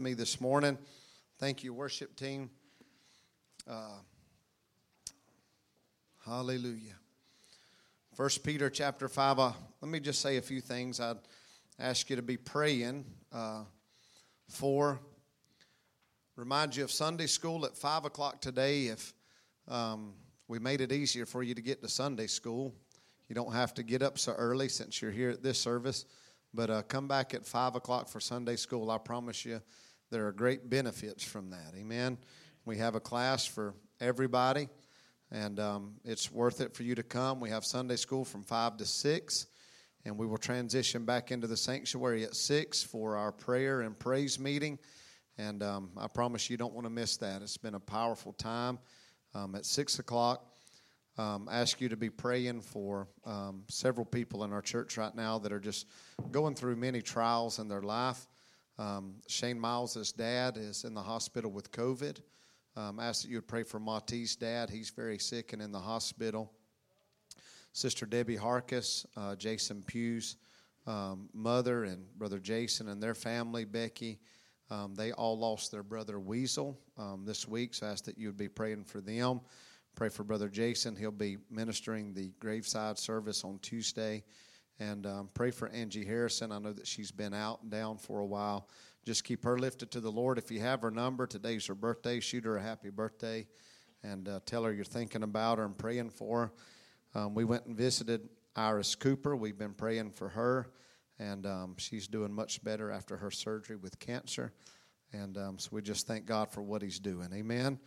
me this morning. Thank you, worship team. Uh, hallelujah. First Peter chapter five. Uh, let me just say a few things. I'd ask you to be praying uh, for. Remind you of Sunday school at five o'clock today. If um, we made it easier for you to get to Sunday school, you don't have to get up so early since you're here at this service. But uh, come back at five o'clock for Sunday school. I promise you there are great benefits from that. Amen. We have a class for everybody, and um, it's worth it for you to come. We have Sunday school from 5 to 6, and we will transition back into the sanctuary at 6 for our prayer and praise meeting. And um, I promise you don't want to miss that. It's been a powerful time. Um, at 6 o'clock, um, ask you to be praying for um, several people in our church right now that are just going through many trials in their life. Um, Shane Miles' dad is in the hospital with COVID. Um, ask that you would pray for Matisse' dad. He's very sick and in the hospital. Sister Debbie Harkis, uh, Jason Pugh's um, mother, and brother Jason and their family, Becky. Um, they all lost their brother Weasel um, this week, so I ask that you would be praying for them. Pray for brother Jason. He'll be ministering the graveside service on Tuesday. And um, pray for Angie Harrison. I know that she's been out and down for a while. Just keep her lifted to the Lord. If you have her number, today's her birthday. Shoot her a happy birthday and uh, tell her you're thinking about her and praying for her. Um, we went and visited Iris Cooper. We've been praying for her, and um, she's doing much better after her surgery with cancer. And um, so we just thank God for what He's doing. Amen.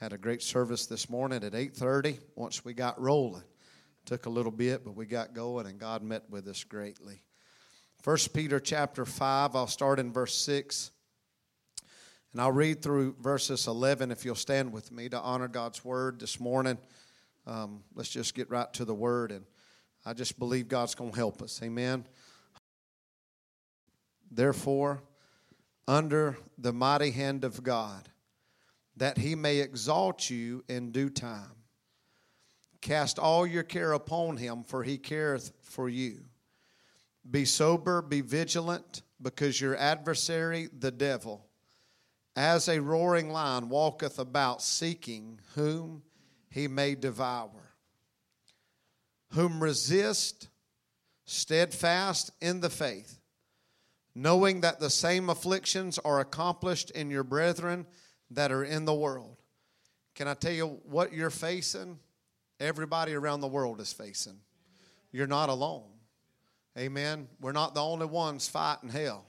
Had a great service this morning at 8:30. Once we got rolling, Took a little bit, but we got going, and God met with us greatly. First Peter chapter 5, I'll start in verse 6. And I'll read through verses 11 if you'll stand with me to honor God's word this morning. Um, let's just get right to the word. And I just believe God's going to help us. Amen. Therefore, under the mighty hand of God, that he may exalt you in due time Cast all your care upon him, for he careth for you. Be sober, be vigilant, because your adversary, the devil, as a roaring lion, walketh about seeking whom he may devour. Whom resist steadfast in the faith, knowing that the same afflictions are accomplished in your brethren that are in the world. Can I tell you what you're facing? Everybody around the world is facing. You're not alone. Amen. We're not the only ones fighting hell.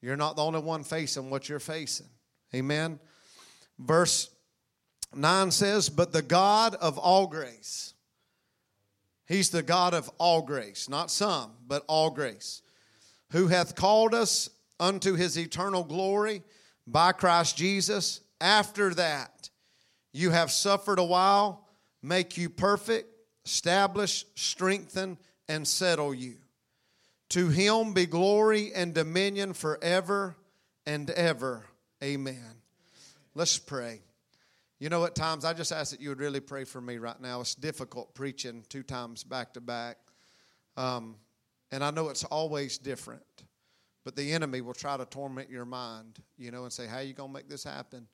You're not the only one facing what you're facing. Amen. Verse 9 says, But the God of all grace, He's the God of all grace, not some, but all grace, who hath called us unto His eternal glory by Christ Jesus. After that, you have suffered a while make you perfect, establish, strengthen, and settle you. To him be glory and dominion forever and ever. Amen. Let's pray. You know, at times I just ask that you would really pray for me right now. It's difficult preaching two times back to back. Um, and I know it's always different. But the enemy will try to torment your mind, you know, and say, How are you going to make this happen?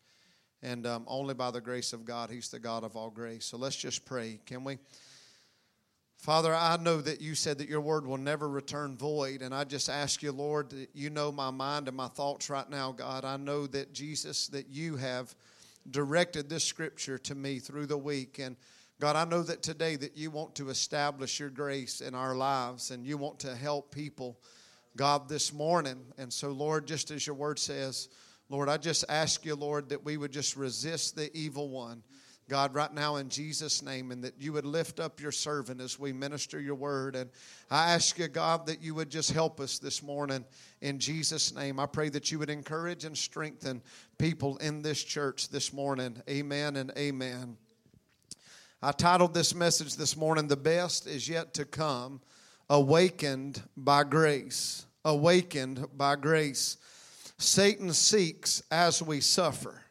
And um, only by the grace of God, He's the God of all grace. So let's just pray, can we? Father, I know that you said that your word will never return void. And I just ask you, Lord, that you know my mind and my thoughts right now, God. I know that Jesus, that you have directed this scripture to me through the week. And God, I know that today that you want to establish your grace in our lives and you want to help people, God, this morning. And so, Lord, just as your word says, Lord, I just ask you, Lord, that we would just resist the evil one. God, right now in Jesus' name, and that you would lift up your servant as we minister your word. And I ask you, God, that you would just help us this morning in Jesus' name. I pray that you would encourage and strengthen people in this church this morning. Amen and amen. I titled this message this morning, The Best is Yet to Come Awakened by Grace. Awakened by Grace. Satan seeks as we suffer.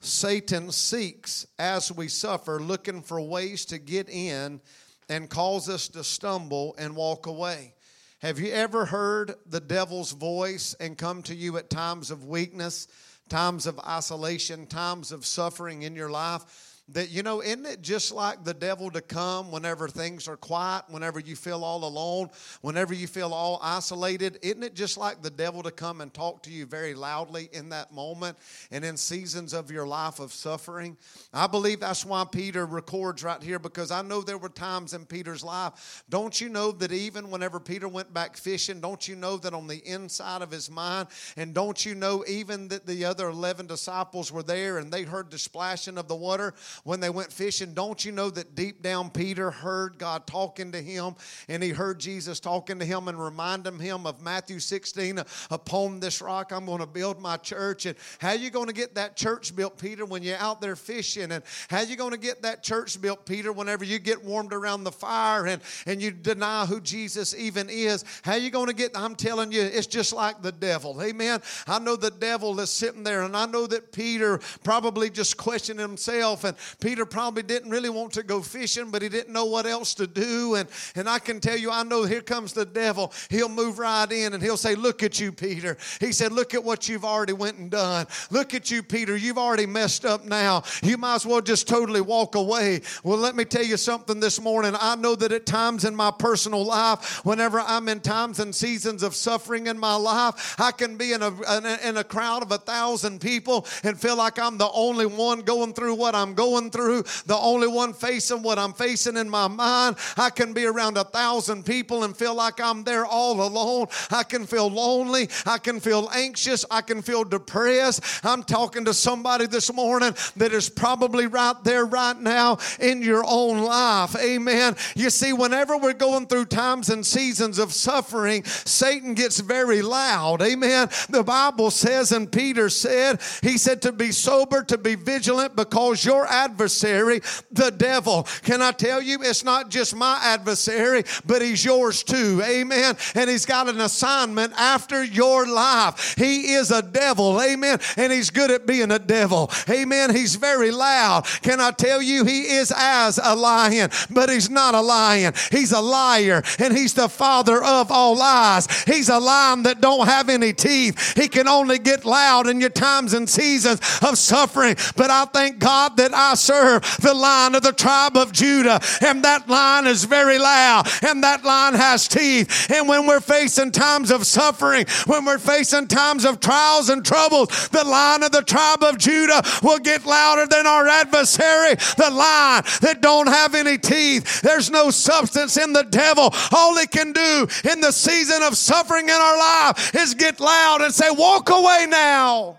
Satan seeks as we suffer, looking for ways to get in and cause us to stumble and walk away. Have you ever heard the devil's voice and come to you at times of weakness, times of isolation, times of suffering in your life? That you know isn't it just like the devil to come whenever things are quiet whenever you feel all alone whenever you feel all isolated? Isn't it just like the devil to come and talk to you very loudly in that moment and in seasons of your life of suffering? I believe that's why peter records right here because i know there were times in peter's life don't you know that even whenever peter went back fishing don't you know that on the inside of his mind and don't you know even that the other 11 disciples were there and they heard the splashing of the water when they went fishing. Don't you know that deep down Peter heard God talking to him and he heard Jesus talking to him and reminding him of Matthew 16 upon this rock I'm going to build my church. And how you going to get that church built, Peter, when you're out there fishing? And how you going to get that church built, Peter, whenever you get warmed around the fire and, and you deny who Jesus even is? How you going to get, I'm telling you, it's just like the devil. Amen. I know the devil is sitting there and I know that Peter probably just questioned himself and Peter probably didn't really want to go fishing, but he didn't know what else to do. And, and I can tell you, I know here comes the devil. He'll move right in and he'll say, Look at you, Peter. He said, Look at what you've already went and done. Look at you, Peter. You've already messed up now. You might as well just totally walk away. Well, let me tell you something this morning. I know that at times in my personal life, whenever I'm in times and seasons of suffering in my life, I can be in a, in a crowd of a thousand people and feel like I'm the only one going through what I'm going through, the only one facing what I'm facing in my mind. I can be around a thousand people and feel like I'm there all alone. I can feel lonely. I can feel anxious. I can feel depressed. I'm talking to somebody this morning that is probably right there right now in your own life. Amen. You see, whenever we're going through times and seasons of suffering, Satan gets very loud. Amen. The Bible says, and Peter said, he said to be sober, to be vigilant, because your adversary adversary, the devil. Can I tell you, it's not just my adversary, but he's yours too. Amen. And he's got an assignment after your life. He is a devil. Amen. And he's good at being a devil. Amen. He's very loud. Can I tell you, he is as a lion, but he's not a lion. He's a liar, and he's the father of all lies. He's a lion that don't have any teeth. He can only get loud in your times and seasons of suffering. But I thank God that I serve the line of the tribe of Judah, and that line is very loud, and that line has teeth. And when we're facing times of suffering, when we're facing times of trials and troubles, the line of the tribe of Judah will get louder than our adversary. The line that don't have any teeth. There's no substance in the devil. All he can do in the season of suffering in our life is get loud and say, Walk away now.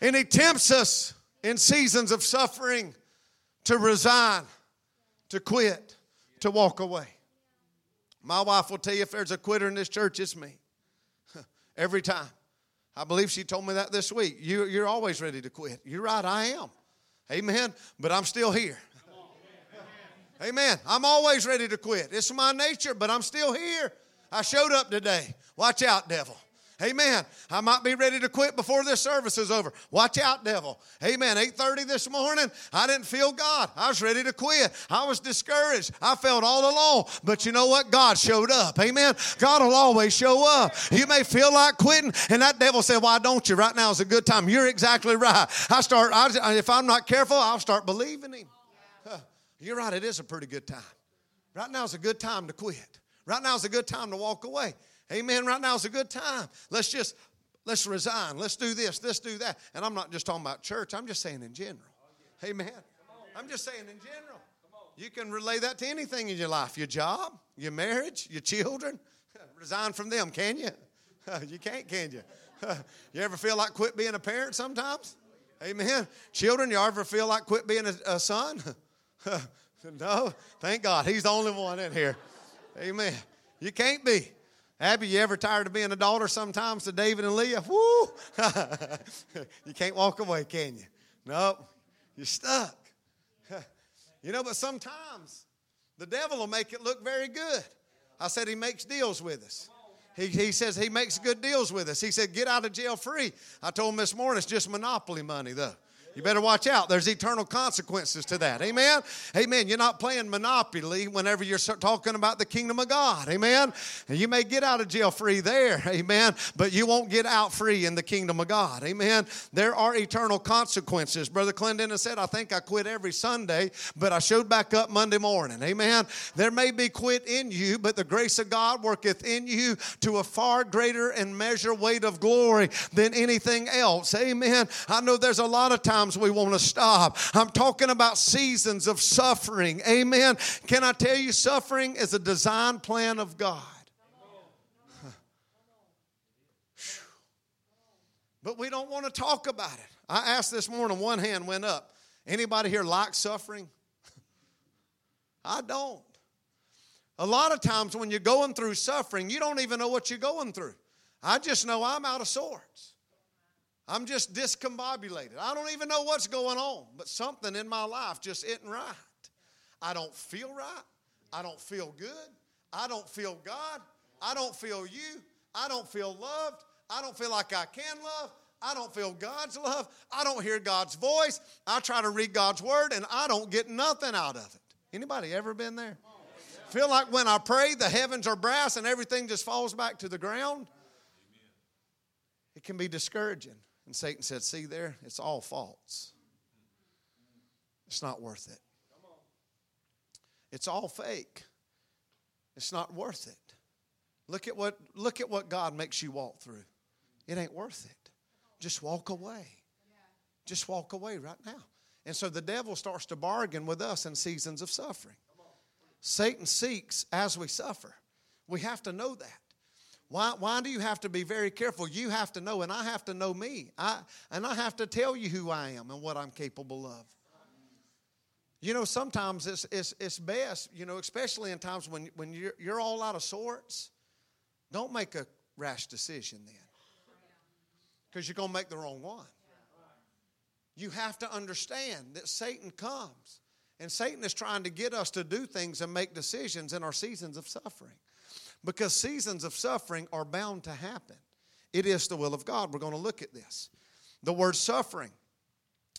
And he tempts us in seasons of suffering to resign, to quit, to walk away. My wife will tell you if there's a quitter in this church, it's me. Every time. I believe she told me that this week. You, you're always ready to quit. You're right, I am. Amen. But I'm still here. Amen. I'm always ready to quit. It's my nature, but I'm still here. I showed up today. Watch out, devil. Amen. I might be ready to quit before this service is over. Watch out, devil. Amen. 8:30 this morning, I didn't feel God. I was ready to quit. I was discouraged. I felt all alone. But you know what? God showed up. Amen. God will always show up. You may feel like quitting, and that devil said, "Why don't you? Right now is a good time." You're exactly right. I start. I, if I'm not careful, I'll start believing him. You're right. It is a pretty good time. Right now is a good time to quit. Right now is a good time to walk away. Amen. Right now is a good time. Let's just let's resign. Let's do this. Let's do that. And I'm not just talking about church. I'm just saying in general. Amen. I'm just saying in general. You can relay that to anything in your life your job, your marriage, your children. Resign from them, can you? You can't, can you? You ever feel like quit being a parent sometimes? Amen. Children, you ever feel like quit being a, a son? no, thank God. He's the only one in here. Amen. You can't be. Abby, you ever tired of being a daughter sometimes to David and Leah? Woo! you can't walk away, can you? Nope. You're stuck. you know, but sometimes the devil will make it look very good. I said he makes deals with us. He, he says he makes good deals with us. He said, get out of jail free. I told him this morning it's just monopoly money, though. You better watch out. There's eternal consequences to that. Amen. Amen. You're not playing Monopoly whenever you're talking about the kingdom of God. Amen. And you may get out of jail free there. Amen. But you won't get out free in the kingdom of God. Amen. There are eternal consequences. Brother Clinton said, I think I quit every Sunday, but I showed back up Monday morning. Amen. There may be quit in you, but the grace of God worketh in you to a far greater and measure weight of glory than anything else. Amen. I know there's a lot of times we want to stop. I'm talking about seasons of suffering. Amen. Can I tell you, suffering is a design plan of God. But we don't want to talk about it. I asked this morning, one hand went up. Anybody here like suffering? I don't. A lot of times when you're going through suffering, you don't even know what you're going through. I just know I'm out of sorts. I'm just discombobulated. I don't even know what's going on, but something in my life just isn't right. I don't feel right. I don't feel good. I don't feel God. I don't feel you. I don't feel loved. I don't feel like I can love. I don't feel God's love. I don't hear God's voice. I try to read God's word and I don't get nothing out of it. Anybody ever been there? Feel like when I pray, the heavens are brass and everything just falls back to the ground? It can be discouraging. And Satan said, See there, it's all false. It's not worth it. It's all fake. It's not worth it. Look at what look at what God makes you walk through. It ain't worth it. Just walk away. Just walk away right now. And so the devil starts to bargain with us in seasons of suffering. Satan seeks as we suffer. We have to know that. Why, why do you have to be very careful? You have to know, and I have to know me. I, and I have to tell you who I am and what I'm capable of. You know, sometimes it's, it's, it's best, you know, especially in times when, when you're, you're all out of sorts, don't make a rash decision then because you're going to make the wrong one. You have to understand that Satan comes, and Satan is trying to get us to do things and make decisions in our seasons of suffering because seasons of suffering are bound to happen. It is the will of God. We're going to look at this. The word suffering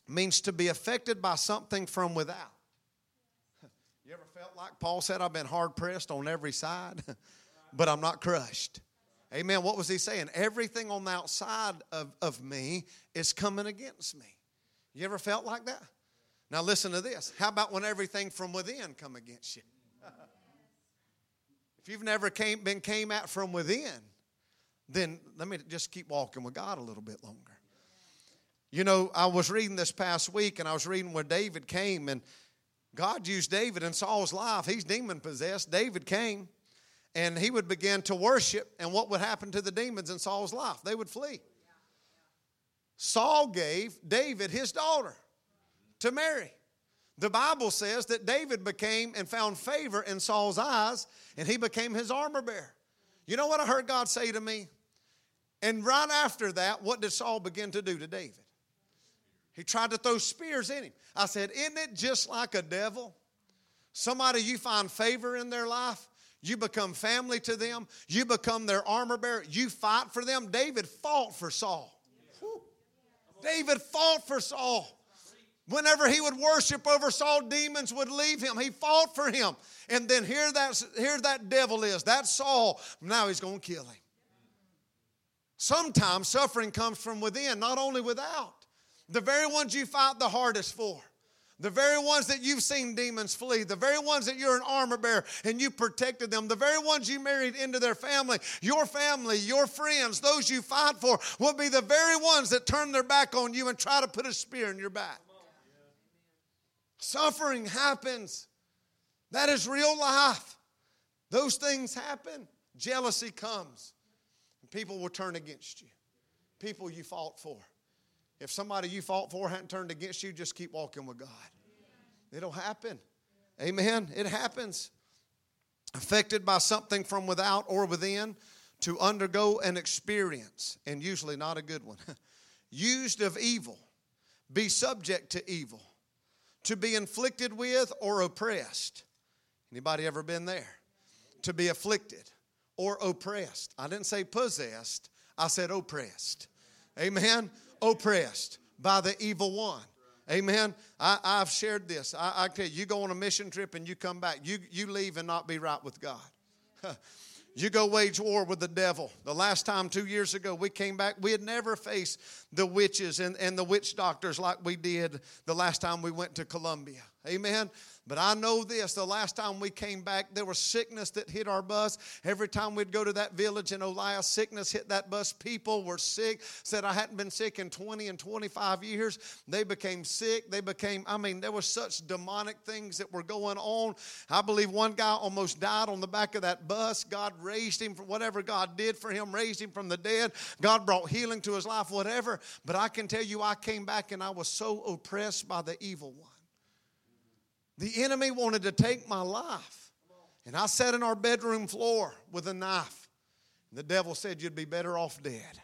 means to be affected by something from without. You ever felt like Paul said, I've been hard pressed on every side, but I'm not crushed? Amen. What was he saying? Everything on the outside of, of me is coming against me. You ever felt like that? Now listen to this. How about when everything from within come against you? if you've never came, been came at from within, then let me just keep walking with God a little bit longer. You know, I was reading this past week and I was reading where David came and God used David in Saul's life. He's demon possessed. David came and he would begin to worship, and what would happen to the demons in Saul's life? They would flee. Saul gave David his daughter to marry. The Bible says that David became and found favor in Saul's eyes, and he became his armor bearer. You know what I heard God say to me? And right after that, what did Saul begin to do to David? He tried to throw spears in him. I said, Isn't it just like a devil? Somebody you find favor in their life, you become family to them. You become their armor bearer. You fight for them. David fought for Saul. David fought for Saul. Whenever he would worship over Saul, demons would leave him. He fought for him. And then here that, here that devil is. That Saul. Now he's going to kill him. Sometimes suffering comes from within, not only without. The very ones you fight the hardest for. The very ones that you've seen demons flee, the very ones that you're an armor bearer and you protected them, the very ones you married into their family, your family, your friends, those you fight for, will be the very ones that turn their back on you and try to put a spear in your back. Suffering happens. That is real life. Those things happen. Jealousy comes. And people will turn against you. People you fought for. If somebody you fought for hadn't turned against you, just keep walking with God. It'll happen. Amen. It happens. Affected by something from without or within to undergo an experience, and usually not a good one. Used of evil, be subject to evil, to be inflicted with or oppressed. Anybody ever been there? To be afflicted or oppressed. I didn't say possessed, I said oppressed. Amen oppressed by the evil one. Amen. I, have shared this. I, I tell you, you go on a mission trip and you come back. You, you leave and not be right with God. You go wage war with the devil. The last time, two years ago, we came back, we had never faced the witches and, and the witch doctors like we did the last time we went to Colombia. Amen. But I know this the last time we came back, there was sickness that hit our bus. Every time we'd go to that village in Olia, sickness hit that bus. People were sick. Said I hadn't been sick in 20 and 25 years. They became sick. They became, I mean, there was such demonic things that were going on. I believe one guy almost died on the back of that bus. God raised him for whatever God did for him, raised him from the dead. God brought healing to his life, whatever. But I can tell you, I came back and I was so oppressed by the evil one. The enemy wanted to take my life. And I sat in our bedroom floor with a knife. And the devil said, You'd be better off dead.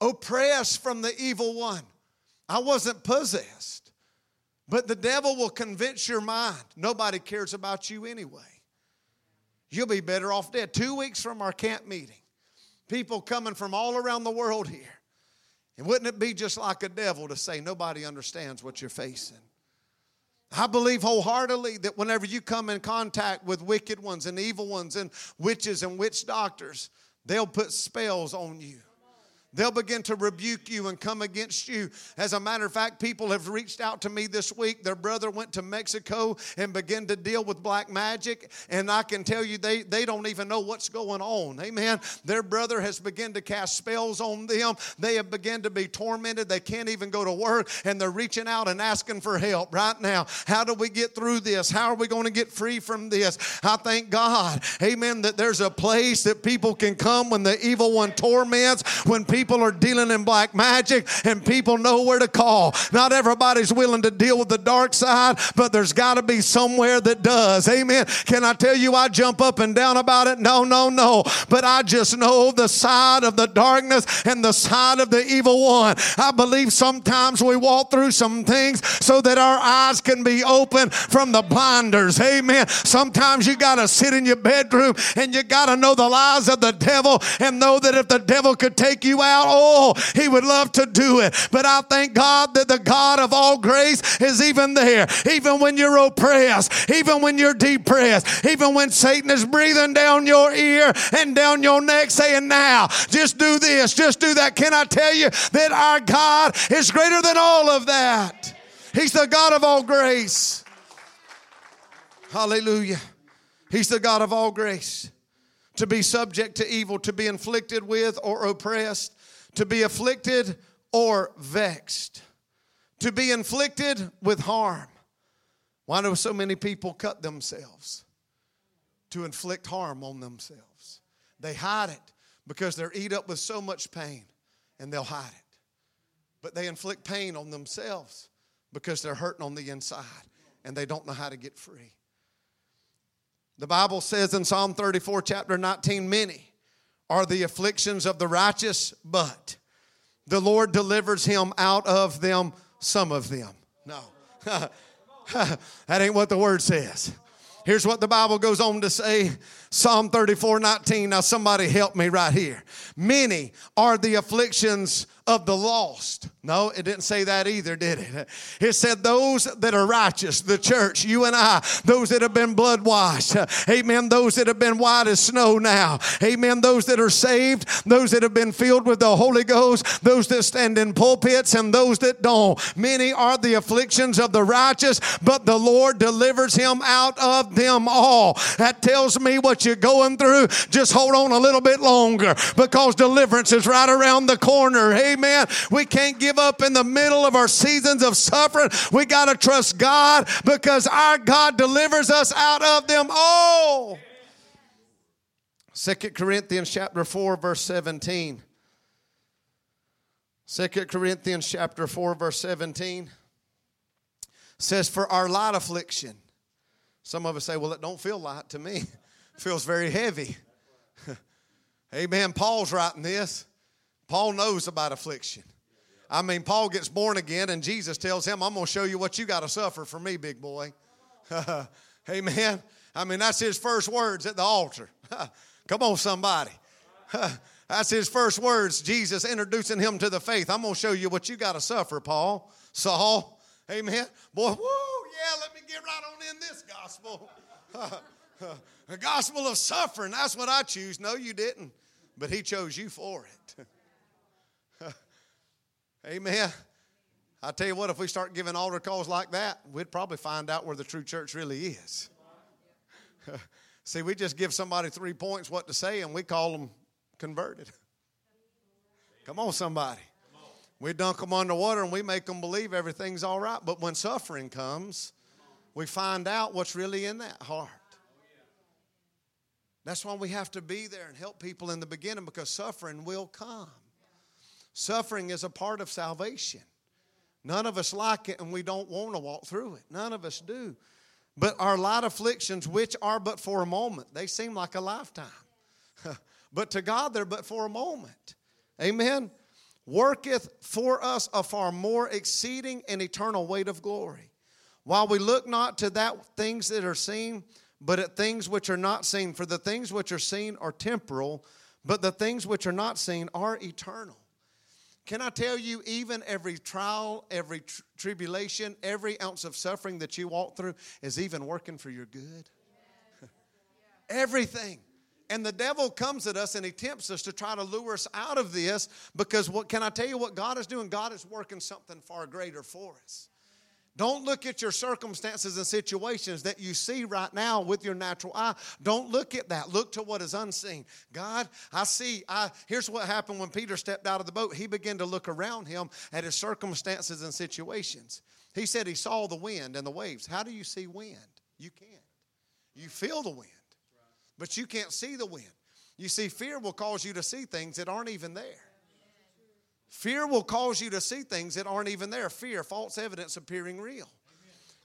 Oppressed from the evil one. I wasn't possessed. But the devil will convince your mind nobody cares about you anyway. You'll be better off dead. Two weeks from our camp meeting, people coming from all around the world here. And wouldn't it be just like a devil to say, Nobody understands what you're facing? I believe wholeheartedly that whenever you come in contact with wicked ones and evil ones and witches and witch doctors, they'll put spells on you. They'll begin to rebuke you and come against you. As a matter of fact, people have reached out to me this week. Their brother went to Mexico and began to deal with black magic. And I can tell you, they, they don't even know what's going on. Amen. Their brother has begun to cast spells on them. They have begun to be tormented. They can't even go to work. And they're reaching out and asking for help right now. How do we get through this? How are we going to get free from this? I thank God, amen, that there's a place that people can come when the evil one torments, when people people are dealing in black magic and people know where to call. Not everybody's willing to deal with the dark side, but there's got to be somewhere that does. Amen. Can I tell you I jump up and down about it? No, no, no. But I just know the side of the darkness and the side of the evil one. I believe sometimes we walk through some things so that our eyes can be open from the blinders. Amen. Sometimes you got to sit in your bedroom and you got to know the lies of the devil and know that if the devil could take you out, out, oh, he would love to do it. But I thank God that the God of all grace is even there. Even when you're oppressed, even when you're depressed, even when Satan is breathing down your ear and down your neck saying, Now, just do this, just do that. Can I tell you that our God is greater than all of that? He's the God of all grace. Hallelujah. He's the God of all grace. To be subject to evil, to be inflicted with or oppressed, to be afflicted or vexed, to be inflicted with harm. Why do so many people cut themselves? To inflict harm on themselves. They hide it because they're eat up with so much pain and they'll hide it. But they inflict pain on themselves because they're hurting on the inside and they don't know how to get free. The Bible says in Psalm 34, chapter 19, many are the afflictions of the righteous, but the Lord delivers him out of them, some of them. No. that ain't what the word says. Here's what the Bible goes on to say Psalm 34 19. Now, somebody help me right here. Many are the afflictions of the lost. No, it didn't say that either, did it? It said those that are righteous, the church, you and I, those that have been blood washed. Amen. Those that have been white as snow now. Amen. Those that are saved, those that have been filled with the Holy Ghost, those that stand in pulpits, and those that don't. Many are the afflictions of the righteous, but the Lord delivers him out of them all. That tells me what you're going through. Just hold on a little bit longer because deliverance is right around the corner. Amen. Amen. We can't give up in the middle of our seasons of suffering. We got to trust God because our God delivers us out of them all. Second Corinthians chapter 4 verse 17. 2 Corinthians chapter 4 verse 17 says for our light affliction. Some of us say, well, it don't feel light to me. It feels very heavy. Amen. Paul's writing this. Paul knows about affliction. I mean, Paul gets born again, and Jesus tells him, I'm going to show you what you got to suffer for me, big boy. Amen. I mean, that's his first words at the altar. Come on, somebody. that's his first words, Jesus introducing him to the faith. I'm going to show you what you got to suffer, Paul. Saul. Amen. Boy, whoo, yeah, let me get right on in this gospel. the gospel of suffering, that's what I choose. No, you didn't, but He chose you for it. Amen. I tell you what, if we start giving altar calls like that, we'd probably find out where the true church really is. See, we just give somebody three points what to say and we call them converted. Come on, somebody. We dunk them underwater and we make them believe everything's all right. But when suffering comes, we find out what's really in that heart. That's why we have to be there and help people in the beginning because suffering will come. Suffering is a part of salvation. None of us like it and we don't want to walk through it. None of us do. But our light afflictions, which are but for a moment, they seem like a lifetime. but to God, they're but for a moment. Amen. Worketh for us a far more exceeding and eternal weight of glory. While we look not to that things that are seen, but at things which are not seen. For the things which are seen are temporal, but the things which are not seen are eternal. Can I tell you, even every trial, every tr- tribulation, every ounce of suffering that you walk through is even working for your good? Everything. And the devil comes at us and he tempts us to try to lure us out of this because what can I tell you what God is doing? God is working something far greater for us. Don't look at your circumstances and situations that you see right now with your natural eye. Don't look at that. Look to what is unseen. God, I see. I here's what happened when Peter stepped out of the boat. He began to look around him at his circumstances and situations. He said he saw the wind and the waves. How do you see wind? You can't. You feel the wind, but you can't see the wind. You see, fear will cause you to see things that aren't even there. Fear will cause you to see things that aren't even there. Fear, false evidence appearing real.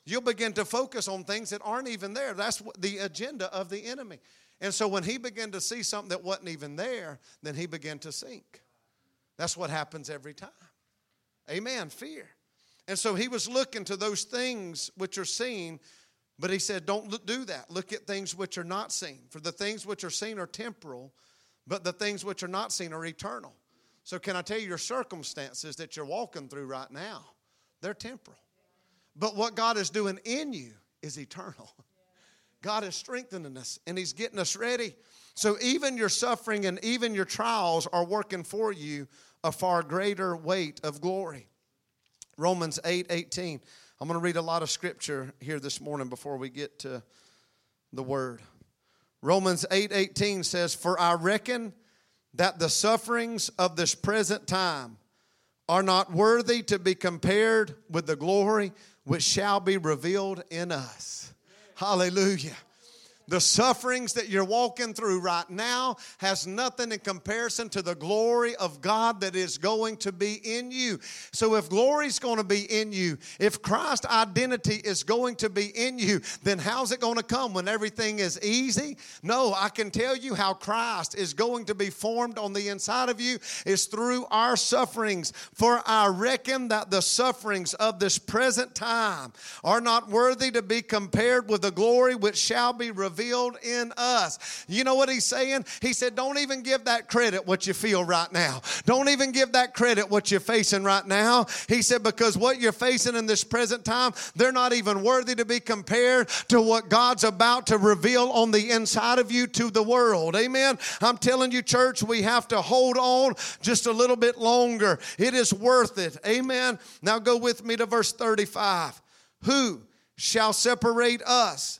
You'll begin to focus on things that aren't even there. That's the agenda of the enemy. And so when he began to see something that wasn't even there, then he began to sink. That's what happens every time. Amen. Fear. And so he was looking to those things which are seen, but he said, Don't do that. Look at things which are not seen. For the things which are seen are temporal, but the things which are not seen are eternal. So, can I tell you, your circumstances that you're walking through right now, they're temporal. But what God is doing in you is eternal. God is strengthening us and He's getting us ready. So, even your suffering and even your trials are working for you a far greater weight of glory. Romans 8 18. I'm going to read a lot of scripture here this morning before we get to the word. Romans 8 18 says, For I reckon that the sufferings of this present time are not worthy to be compared with the glory which shall be revealed in us. Hallelujah. The sufferings that you're walking through right now has nothing in comparison to the glory of God that is going to be in you. So, if glory is going to be in you, if Christ's identity is going to be in you, then how's it going to come when everything is easy? No, I can tell you how Christ is going to be formed on the inside of you is through our sufferings. For I reckon that the sufferings of this present time are not worthy to be compared with the glory which shall be revealed revealed in us. You know what he's saying? He said, Don't even give that credit what you feel right now. Don't even give that credit what you're facing right now. He said, Because what you're facing in this present time, they're not even worthy to be compared to what God's about to reveal on the inside of you to the world. Amen. I'm telling you, church, we have to hold on just a little bit longer. It is worth it. Amen. Now go with me to verse 35. Who shall separate us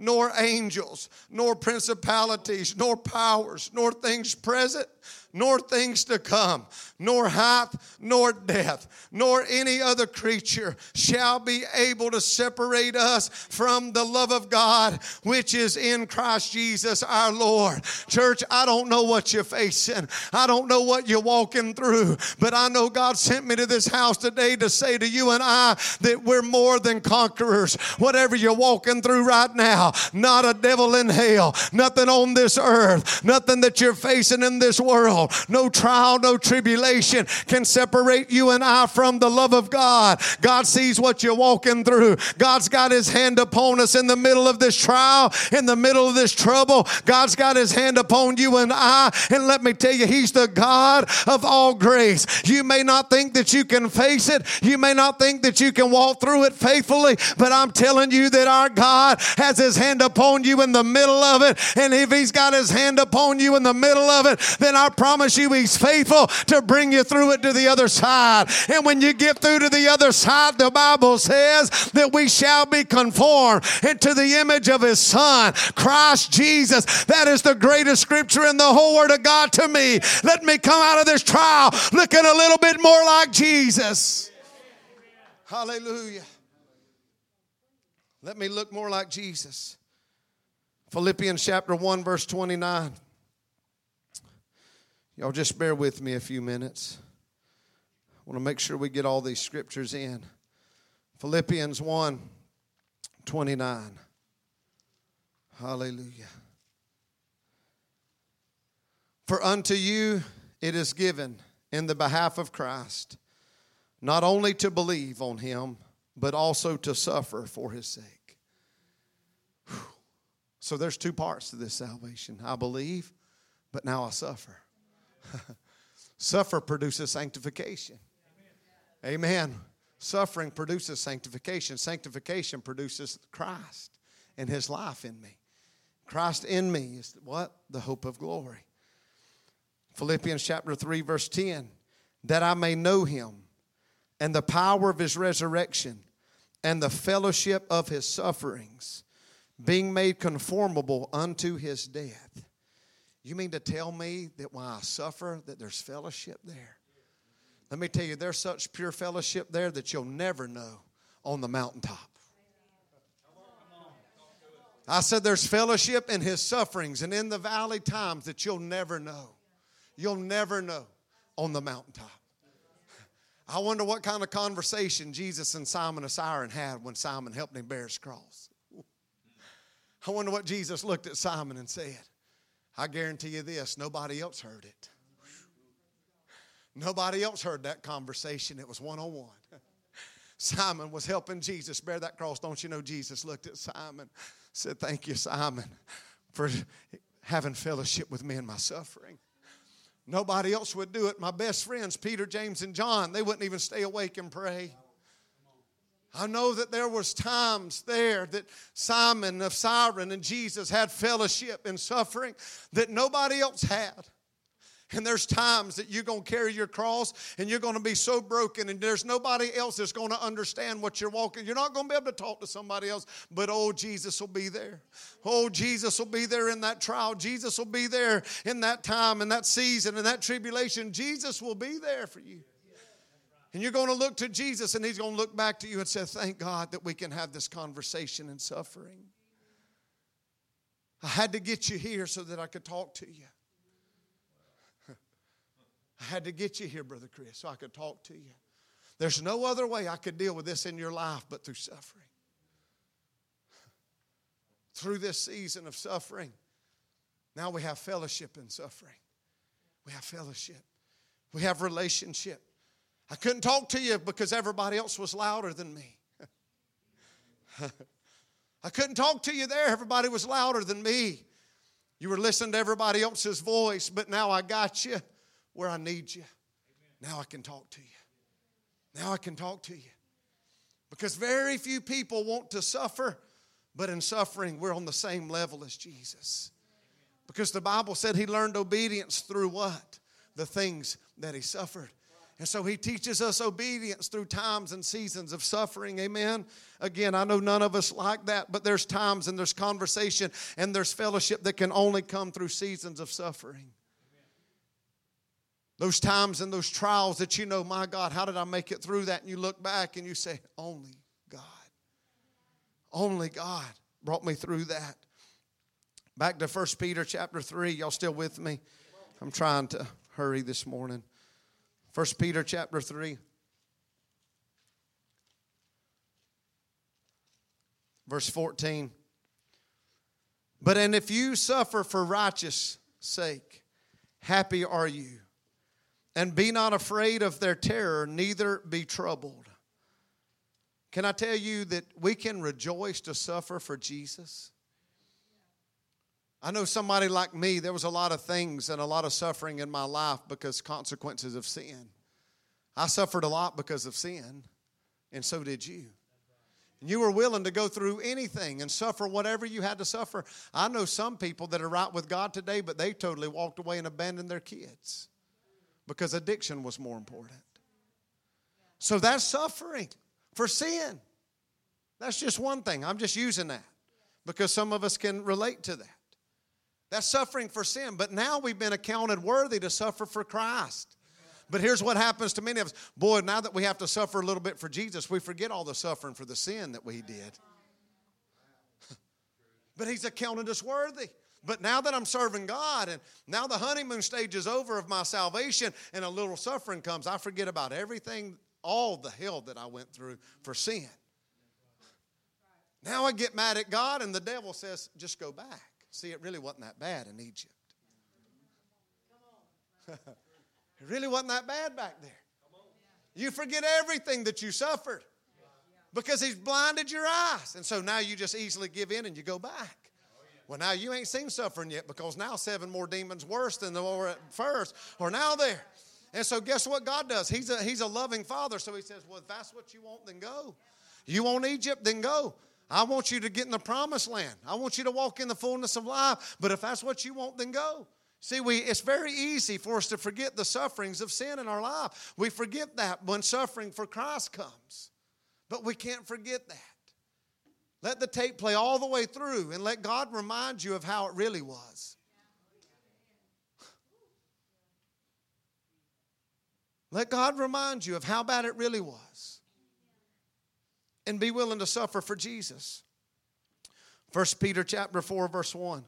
nor angels, nor principalities, nor powers, nor things present, nor things to come, nor height, nor death, nor any other creature shall be able to separate us from the love of God which is in Christ Jesus our Lord. Church, I don't know what you're facing. I don't know what you're walking through, but I know God sent me to this house today to say to you and I that we're more than conquerors. Whatever you're walking through right now, not a devil in hell, nothing on this earth, nothing that you're facing in this world, no trial, no tribulation can separate you and I from the love of God. God sees what you're walking through. God's got his hand upon us in the middle of this trial, in the middle of this trouble. God's got his hand upon you and I. And let me tell you, he's the God of all grace. You may not think that you can face it, you may not think that you can walk through it faithfully, but I'm telling you that our God has his hand upon you in the middle of it. And if he's got his hand upon you in the middle of it, then I promise you he's faithful to bring you through it to the other side. And when you get through to the other side, the Bible says that we shall be conformed into the image of his son, Christ Jesus. That is the greatest scripture in the whole word of God to me. Let me come out of this trial looking a little bit more like Jesus. Hallelujah. Let me look more like Jesus. Philippians chapter 1, verse 29. Y'all just bear with me a few minutes. I want to make sure we get all these scriptures in. Philippians 1 29. Hallelujah. For unto you it is given in the behalf of Christ not only to believe on him, but also to suffer for his sake. Whew. So there's two parts to this salvation. I believe, but now I suffer. Suffer produces sanctification. Amen. Suffering produces sanctification. Sanctification produces Christ and his life in me. Christ in me is what? The hope of glory. Philippians chapter 3, verse 10 that I may know him and the power of his resurrection and the fellowship of his sufferings, being made conformable unto his death. You mean to tell me that when I suffer that there's fellowship there? Let me tell you, there's such pure fellowship there that you'll never know on the mountaintop. I said there's fellowship in his sufferings and in the valley times that you'll never know. You'll never know on the mountaintop. I wonder what kind of conversation Jesus and Simon of Cyrene had when Simon helped him bear his cross. I wonder what Jesus looked at Simon and said. I guarantee you this nobody else heard it. Nobody else heard that conversation. It was one on one. Simon was helping Jesus bear that cross. Don't you know Jesus looked at Simon, said, Thank you, Simon, for having fellowship with me in my suffering. Nobody else would do it. My best friends, Peter, James, and John, they wouldn't even stay awake and pray. I know that there was times there that Simon of Cyrene and Jesus had fellowship in suffering that nobody else had. And there's times that you're going to carry your cross and you're going to be so broken, and there's nobody else that's going to understand what you're walking. You're not going to be able to talk to somebody else, but oh, Jesus will be there. Oh, Jesus will be there in that trial. Jesus will be there in that time, in that season, in that tribulation. Jesus will be there for you. And you're going to look to Jesus, and He's going to look back to you and say, Thank God that we can have this conversation in suffering. I had to get you here so that I could talk to you. I had to get you here, Brother Chris, so I could talk to you. There's no other way I could deal with this in your life but through suffering. Through this season of suffering, now we have fellowship in suffering. We have fellowship. We have relationship. I couldn't talk to you because everybody else was louder than me. I couldn't talk to you there. Everybody was louder than me. You were listening to everybody else's voice, but now I got you where I need you. Now I can talk to you. Now I can talk to you. Because very few people want to suffer, but in suffering, we're on the same level as Jesus. Because the Bible said he learned obedience through what? The things that he suffered. And so he teaches us obedience through times and seasons of suffering. Amen. Again, I know none of us like that, but there's times and there's conversation and there's fellowship that can only come through seasons of suffering. Those times and those trials that you know, my God, how did I make it through that? And you look back and you say, only God. Only God brought me through that. Back to 1 Peter chapter 3. Y'all still with me? I'm trying to hurry this morning. 1 Peter chapter 3. Verse 14. But and if you suffer for righteous sake, happy are you. And be not afraid of their terror, neither be troubled. Can I tell you that we can rejoice to suffer for Jesus? I know somebody like me, there was a lot of things and a lot of suffering in my life because consequences of sin. I suffered a lot because of sin, and so did you. And you were willing to go through anything and suffer whatever you had to suffer. I know some people that are right with God today, but they totally walked away and abandoned their kids because addiction was more important. So that's suffering for sin. That's just one thing. I'm just using that because some of us can relate to that. That's suffering for sin. But now we've been accounted worthy to suffer for Christ. But here's what happens to many of us. Boy, now that we have to suffer a little bit for Jesus, we forget all the suffering for the sin that we did. but He's accounted us worthy. But now that I'm serving God and now the honeymoon stage is over of my salvation and a little suffering comes, I forget about everything, all the hell that I went through for sin. Now I get mad at God and the devil says, just go back. See, it really wasn't that bad in Egypt. It really wasn't that bad back there. You forget everything that you suffered because he's blinded your eyes. And so now you just easily give in and you go back. Well, now you ain't seen suffering yet because now seven more demons worse than the were at first are now there. And so guess what God does? He's a, he's a loving father. So he says, well, if that's what you want, then go. You want Egypt, then go. I want you to get in the promised land. I want you to walk in the fullness of life. But if that's what you want, then go. See, we, it's very easy for us to forget the sufferings of sin in our life. We forget that when suffering for Christ comes. But we can't forget that. Let the tape play all the way through and let God remind you of how it really was. Let God remind you of how bad it really was. And be willing to suffer for Jesus. 1 Peter chapter 4 verse 1.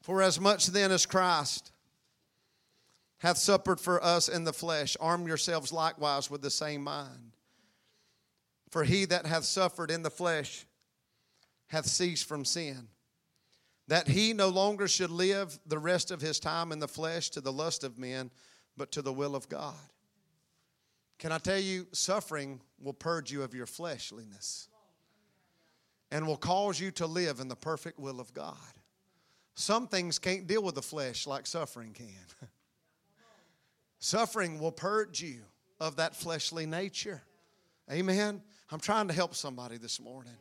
For as much then as Christ hath suffered for us in the flesh, arm yourselves likewise with the same mind. For he that hath suffered in the flesh hath ceased from sin, that he no longer should live the rest of his time in the flesh to the lust of men, but to the will of God. Can I tell you, suffering will purge you of your fleshliness and will cause you to live in the perfect will of God. Some things can't deal with the flesh like suffering can. suffering will purge you of that fleshly nature. Amen. I'm trying to help somebody this morning.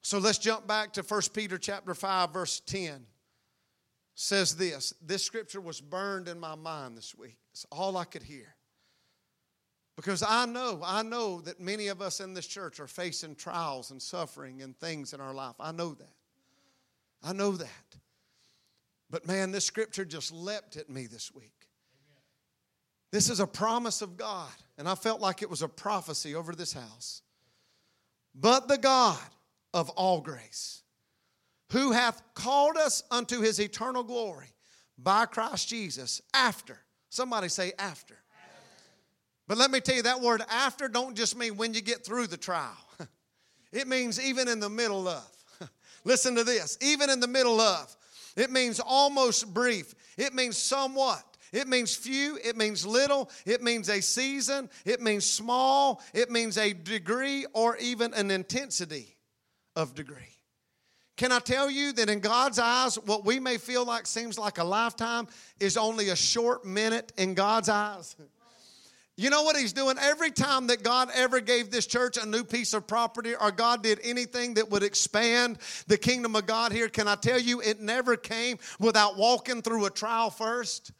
So let's jump back to 1 Peter chapter 5 verse 10. Says this, this scripture was burned in my mind this week. It's all I could hear. Because I know, I know that many of us in this church are facing trials and suffering and things in our life. I know that. I know that. But man, this scripture just leapt at me this week. This is a promise of God, and I felt like it was a prophecy over this house. But the God of all grace, who hath called us unto his eternal glory by Christ Jesus, after. Somebody say, after. But let me tell you, that word after don't just mean when you get through the trial, it means even in the middle of. Listen to this. Even in the middle of, it means almost brief, it means somewhat. It means few, it means little, it means a season, it means small, it means a degree or even an intensity of degree. Can I tell you that in God's eyes, what we may feel like seems like a lifetime is only a short minute in God's eyes? You know what he's doing? Every time that God ever gave this church a new piece of property or God did anything that would expand the kingdom of God here, can I tell you, it never came without walking through a trial first?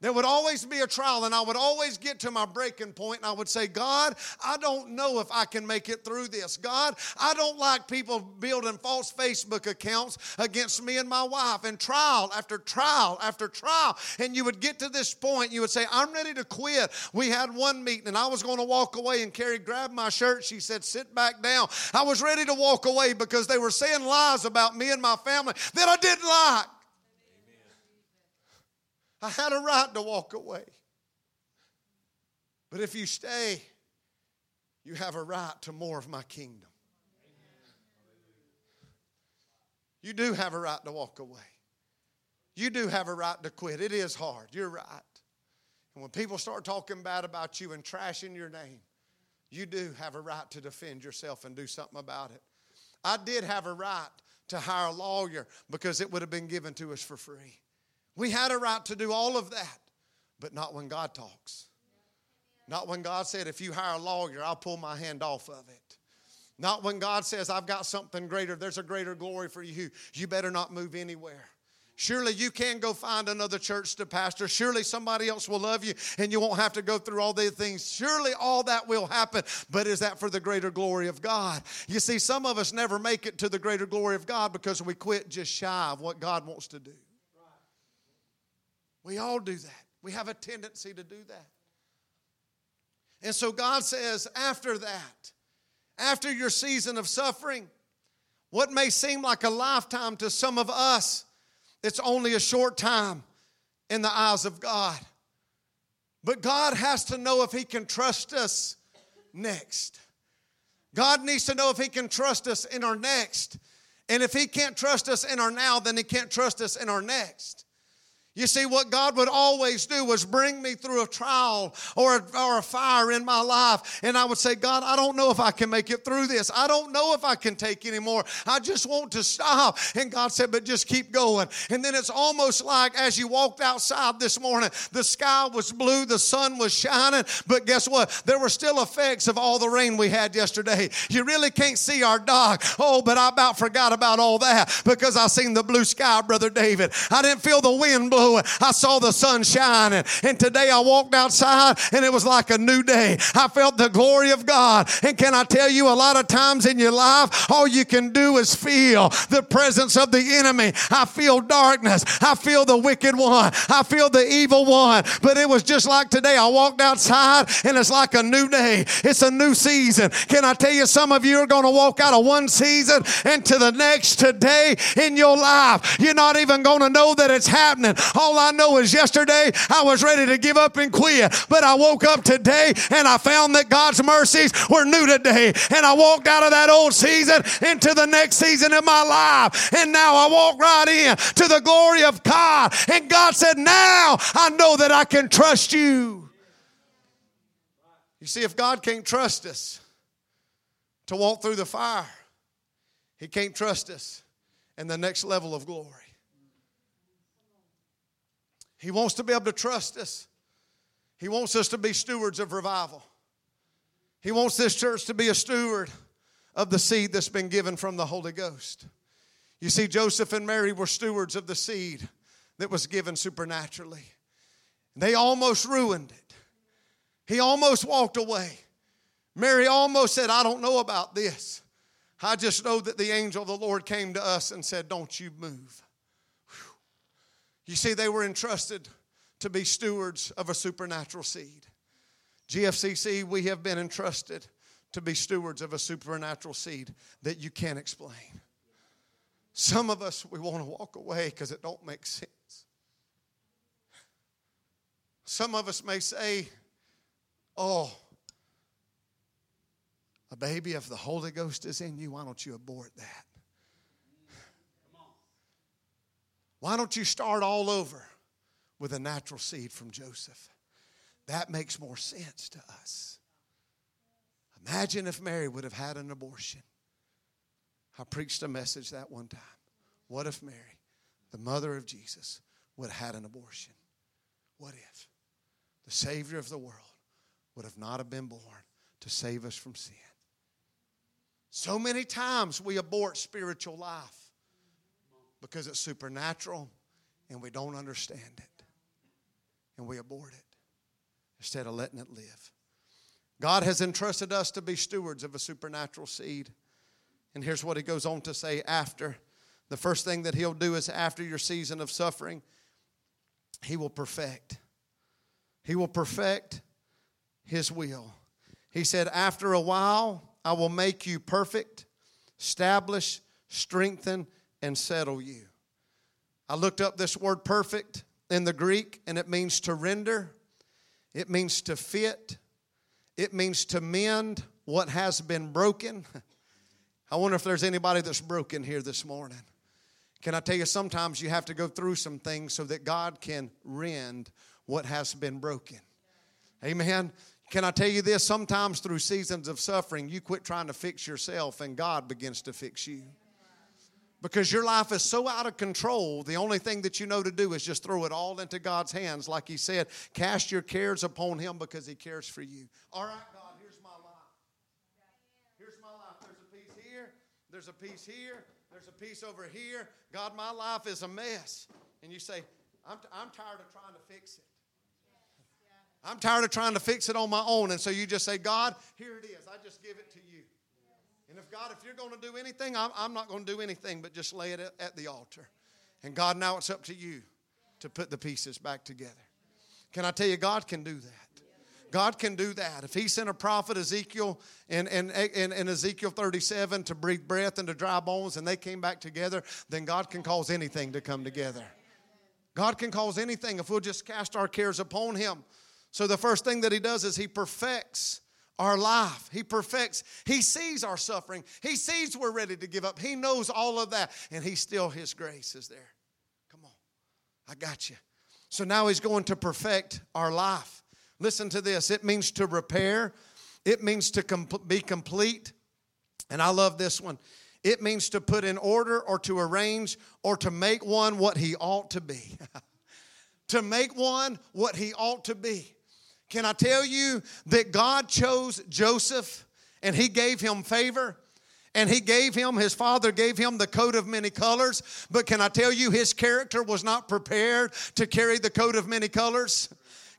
There would always be a trial, and I would always get to my breaking point, and I would say, God, I don't know if I can make it through this. God, I don't like people building false Facebook accounts against me and my wife, and trial after trial after trial. And you would get to this point, you would say, I'm ready to quit. We had one meeting, and I was going to walk away, and Carrie grabbed my shirt. She said, Sit back down. I was ready to walk away because they were saying lies about me and my family that I didn't like. I had a right to walk away. But if you stay, you have a right to more of my kingdom. You do have a right to walk away. You do have a right to quit. It is hard. You're right. And when people start talking bad about you and trashing your name, you do have a right to defend yourself and do something about it. I did have a right to hire a lawyer because it would have been given to us for free. We had a right to do all of that, but not when God talks. Not when God said, if you hire a lawyer, I'll pull my hand off of it. Not when God says, I've got something greater, there's a greater glory for you. You better not move anywhere. Surely you can go find another church to pastor. Surely somebody else will love you and you won't have to go through all these things. Surely all that will happen. But is that for the greater glory of God? You see, some of us never make it to the greater glory of God because we quit just shy of what God wants to do. We all do that. We have a tendency to do that. And so God says, after that, after your season of suffering, what may seem like a lifetime to some of us, it's only a short time in the eyes of God. But God has to know if He can trust us next. God needs to know if He can trust us in our next. And if He can't trust us in our now, then He can't trust us in our next. You see, what God would always do was bring me through a trial or a, or a fire in my life. And I would say, God, I don't know if I can make it through this. I don't know if I can take anymore. I just want to stop. And God said, but just keep going. And then it's almost like as you walked outside this morning, the sky was blue, the sun was shining. But guess what? There were still effects of all the rain we had yesterday. You really can't see our dog. Oh, but I about forgot about all that because I seen the blue sky, Brother David. I didn't feel the wind blow I saw the sun shining. And today I walked outside and it was like a new day. I felt the glory of God. And can I tell you, a lot of times in your life, all you can do is feel the presence of the enemy. I feel darkness. I feel the wicked one. I feel the evil one. But it was just like today. I walked outside and it's like a new day. It's a new season. Can I tell you, some of you are going to walk out of one season into the next today in your life. You're not even going to know that it's happening. All I know is yesterday I was ready to give up and quit, but I woke up today and I found that God's mercies were new today. And I walked out of that old season into the next season of my life. And now I walk right in to the glory of God. And God said, Now I know that I can trust you. You see, if God can't trust us to walk through the fire, He can't trust us in the next level of glory. He wants to be able to trust us. He wants us to be stewards of revival. He wants this church to be a steward of the seed that's been given from the Holy Ghost. You see, Joseph and Mary were stewards of the seed that was given supernaturally. They almost ruined it. He almost walked away. Mary almost said, I don't know about this. I just know that the angel of the Lord came to us and said, Don't you move. You see, they were entrusted to be stewards of a supernatural seed. GFCC, we have been entrusted to be stewards of a supernatural seed that you can't explain. Some of us, we want to walk away because it don't make sense. Some of us may say, oh, a baby, if the Holy Ghost is in you, why don't you abort that? Why don't you start all over with a natural seed from Joseph? That makes more sense to us. Imagine if Mary would have had an abortion. I preached a message that one time. What if Mary, the mother of Jesus, would have had an abortion? What if the Savior of the world would have not have been born to save us from sin? So many times we abort spiritual life because it's supernatural and we don't understand it. and we abort it instead of letting it live. God has entrusted us to be stewards of a supernatural seed. And here's what he goes on to say after. The first thing that he'll do is after your season of suffering, he will perfect. He will perfect his will. He said, After a while, I will make you perfect, establish, strengthen, and settle you. I looked up this word perfect in the Greek, and it means to render, it means to fit, it means to mend what has been broken. I wonder if there's anybody that's broken here this morning. Can I tell you, sometimes you have to go through some things so that God can rend what has been broken. Amen. Can I tell you this? Sometimes through seasons of suffering, you quit trying to fix yourself and God begins to fix you. Because your life is so out of control, the only thing that you know to do is just throw it all into God's hands. Like He said, cast your cares upon Him because He cares for you. All right, God, here's my life. Here's my life. There's a piece here, there's a piece here, there's a piece over here. God, my life is a mess. And you say, I'm, t- I'm tired of trying to fix it. I'm tired of trying to fix it on my own. And so you just say, God, here it is. I just give it to you. And if God, if you're going to do anything, I'm, I'm not going to do anything but just lay it at, the altar. And God, now it's up to you to put the pieces back together. Can I tell you, God can do that. God can do that. If He sent a prophet Ezekiel in, in, in, in, Ezekiel 37 to breathe breath into dry bones and they came back together, then God can cause anything to come together. God can cause anything if we'll just cast our cares upon Him. So the first thing that he does is he perfects our life. He perfects, he sees our suffering. He sees we're ready to give up. He knows all of that. And he still, his grace is there. Come on, I got you. So now he's going to perfect our life. Listen to this it means to repair, it means to com- be complete. And I love this one. It means to put in order or to arrange or to make one what he ought to be. to make one what he ought to be. Can I tell you that God chose Joseph and he gave him favor? And he gave him, his father gave him the coat of many colors. But can I tell you, his character was not prepared to carry the coat of many colors?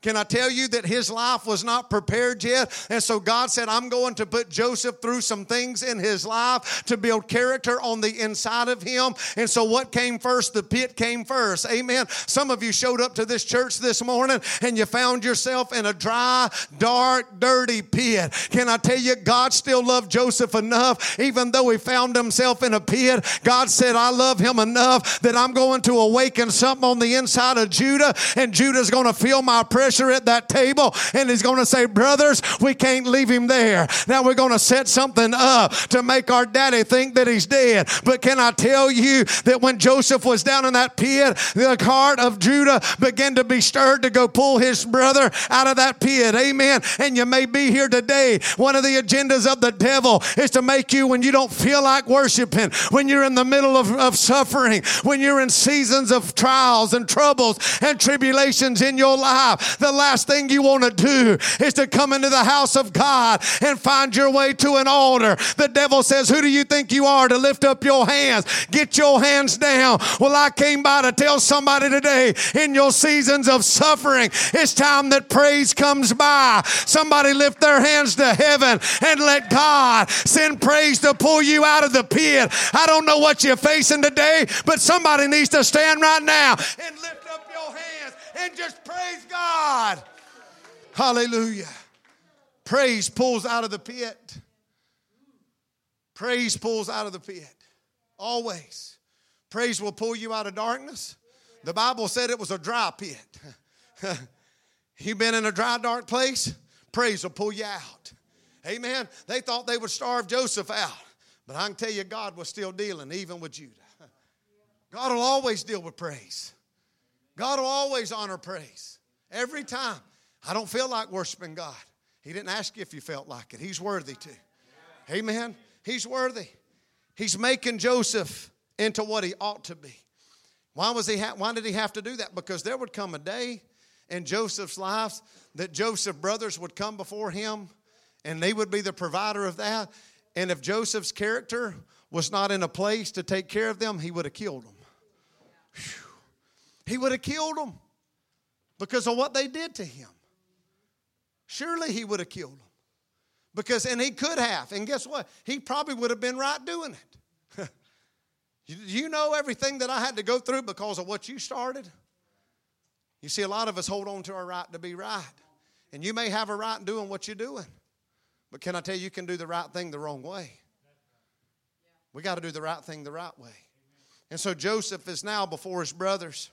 Can I tell you that his life was not prepared yet? And so God said, I'm going to put Joseph through some things in his life to build character on the inside of him. And so what came first? The pit came first. Amen. Some of you showed up to this church this morning and you found yourself in a dry, dark, dirty pit. Can I tell you, God still loved Joseph enough, even though he found himself in a pit. God said, I love him enough that I'm going to awaken something on the inside of Judah, and Judah's going to feel my presence pressure at that table and he's going to say, Brothers, we can't leave him there. Now we're going to set something up to make our daddy think that he's dead. But can I tell you that when Joseph was down in that pit, the heart of Judah began to be stirred to go pull his brother out of that pit. Amen. And you may be here today. One of the agendas of the devil is to make you, when you don't feel like worshiping, when you're in the middle of, of suffering, when you're in seasons of trials and troubles and tribulations in your life, the last thing you want to do is to come into the house of God and find your way to an altar. The devil says, Who do you think you are to lift up your hands? Get your hands down. Well, I came by to tell somebody today in your seasons of suffering, it's time that praise comes by. Somebody lift their hands to heaven and let God send praise to pull you out of the pit. I don't know what you're facing today, but somebody needs to stand right now and lift up your hands and just praise God. Hallelujah. Praise pulls out of the pit. Praise pulls out of the pit. Always. Praise will pull you out of darkness. The Bible said it was a dry pit. you been in a dry, dark place? Praise will pull you out. Amen. They thought they would starve Joseph out. But I can tell you, God was still dealing, even with Judah. God will always deal with praise. God will always honor praise. Every time. I don't feel like worshiping God. He didn't ask you if you felt like it. He's worthy to. Amen. He's worthy. He's making Joseph into what he ought to be. Why was he ha- why did he have to do that? Because there would come a day in Joseph's life that Joseph's brothers would come before him and they would be the provider of that. And if Joseph's character was not in a place to take care of them, he would have killed them. Whew. He would have killed them. because of what they did to him. Surely he would have killed them. Because, and he could have. And guess what? He probably would have been right doing it. you know everything that I had to go through because of what you started? You see, a lot of us hold on to our right to be right. And you may have a right in doing what you're doing. But can I tell you, you can do the right thing the wrong way. We got to do the right thing the right way. And so Joseph is now before his brothers.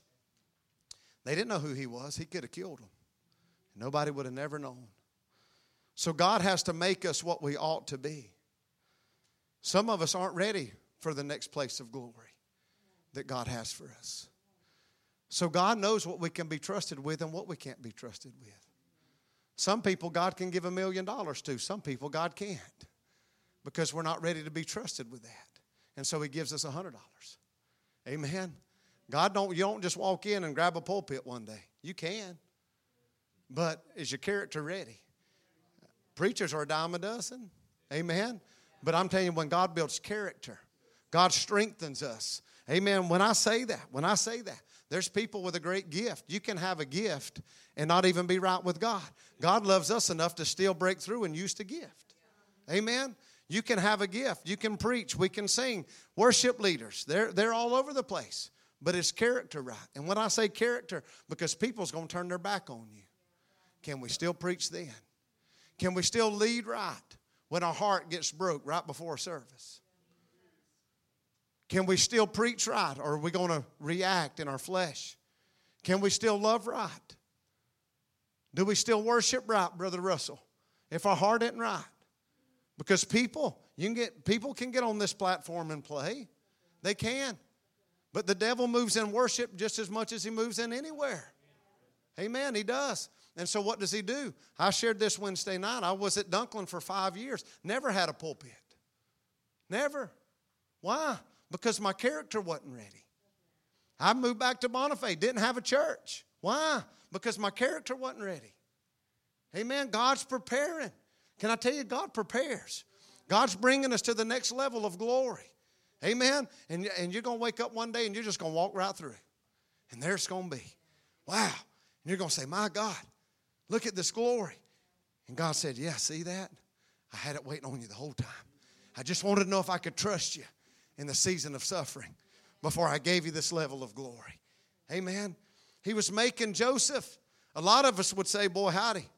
They didn't know who he was. He could have killed them. Nobody would have never known. So God has to make us what we ought to be. Some of us aren't ready for the next place of glory that God has for us. So God knows what we can be trusted with and what we can't be trusted with. Some people God can give a million dollars to, some people God can't because we're not ready to be trusted with that. And so He gives us a hundred dollars. Amen. God don't you don't just walk in and grab a pulpit one day. You can. But is your character ready? Preachers are a dime a dozen. Amen. But I'm telling you, when God builds character, God strengthens us. Amen. When I say that, when I say that, there's people with a great gift. You can have a gift and not even be right with God. God loves us enough to still break through and use the gift. Amen. You can have a gift. You can preach. We can sing. Worship leaders, they're, they're all over the place. But it's character right. And when I say character, because people's going to turn their back on you. Can we still preach then? Can we still lead right when our heart gets broke right before service? Can we still preach right or are we going to react in our flesh? Can we still love right? Do we still worship right, Brother Russell? If our heart isn't right. Because people, you can get people can get on this platform and play. They can. But the devil moves in worship just as much as he moves in anywhere. Amen. He does. And so what does he do? I shared this Wednesday night. I was at Dunklin for five years. Never had a pulpit. Never. Why? Because my character wasn't ready. I moved back to Bonifay, didn't have a church. Why? Because my character wasn't ready. Amen. God's preparing. Can I tell you, God prepares. God's bringing us to the next level of glory. Amen. And, and you're going to wake up one day and you're just going to walk right through. And there's going to be, wow. And you're going to say, my God, look at this glory. And God said, yeah, see that? I had it waiting on you the whole time. I just wanted to know if I could trust you in the season of suffering before I gave you this level of glory. Amen. He was making Joseph. A lot of us would say, boy, howdy.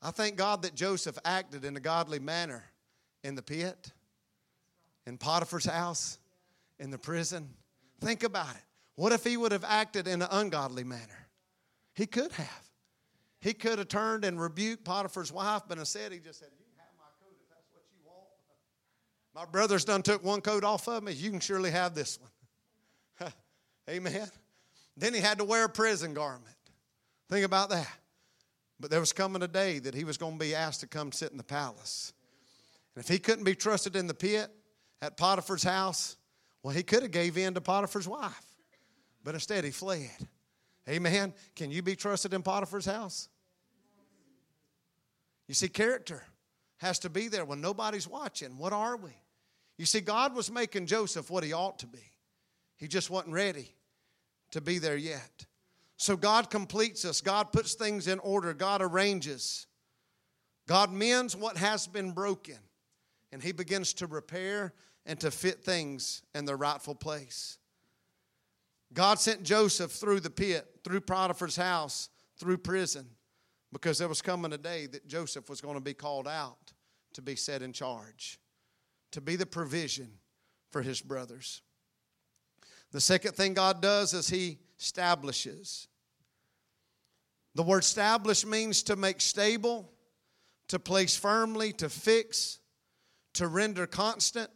I thank God that Joseph acted in a godly manner in the pit, in Potiphar's house, in the prison. Think about it. What if he would have acted in an ungodly manner? He could have. He could have turned and rebuked Potiphar's wife, but instead he just said, You can have my coat if that's what you want. My brother's done took one coat off of me. You can surely have this one. Amen. Then he had to wear a prison garment. Think about that. But there was coming a day that he was going to be asked to come sit in the palace. And if he couldn't be trusted in the pit at Potiphar's house, well, he could have gave in to Potiphar's wife. But instead he fled. Amen. Can you be trusted in Potiphar's house? You see, character has to be there when nobody's watching. What are we? You see, God was making Joseph what he ought to be. He just wasn't ready to be there yet. So God completes us, God puts things in order, God arranges. God mends what has been broken, and He begins to repair and to fit things in their rightful place. God sent Joseph through the pit, through Potiphar's house, through prison, because there was coming a day that Joseph was going to be called out to be set in charge, to be the provision for his brothers. The second thing God does is He establishes. The word establish means to make stable, to place firmly, to fix, to render constant,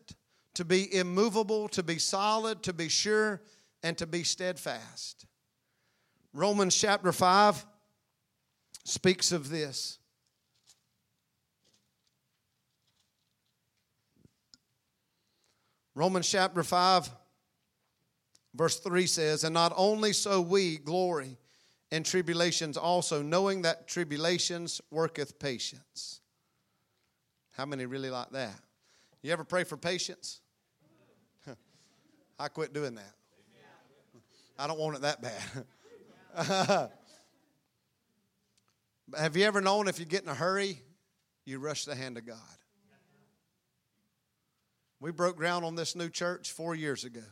to be immovable, to be solid, to be sure, and to be steadfast. Romans chapter 5 speaks of this. Romans chapter 5 Verse 3 says, And not only so we glory in tribulations also, knowing that tribulations worketh patience. How many really like that? You ever pray for patience? I quit doing that. I don't want it that bad. Have you ever known if you get in a hurry, you rush the hand of God? We broke ground on this new church four years ago,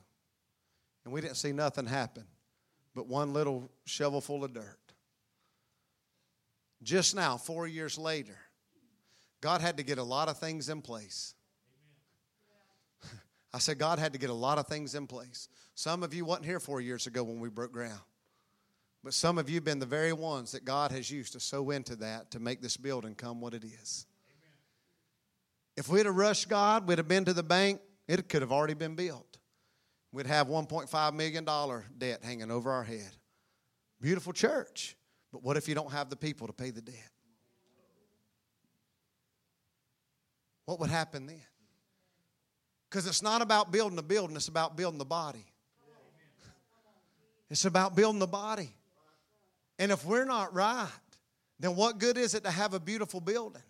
and we didn't see nothing happen but one little shovel full of dirt. Just now, four years later, God had to get a lot of things in place. I said, God had to get a lot of things in place. Some of you wasn't here four years ago when we broke ground. But some of you have been the very ones that God has used to sow into that to make this building come what it is. If we'd have rushed God, we'd have been to the bank, it could have already been built. We'd have $1.5 million debt hanging over our head. Beautiful church. But what if you don't have the people to pay the debt? What would happen then? Because it's not about building a building, it's about building the body. It's about building the body. And if we're not right, then what good is it to have a beautiful building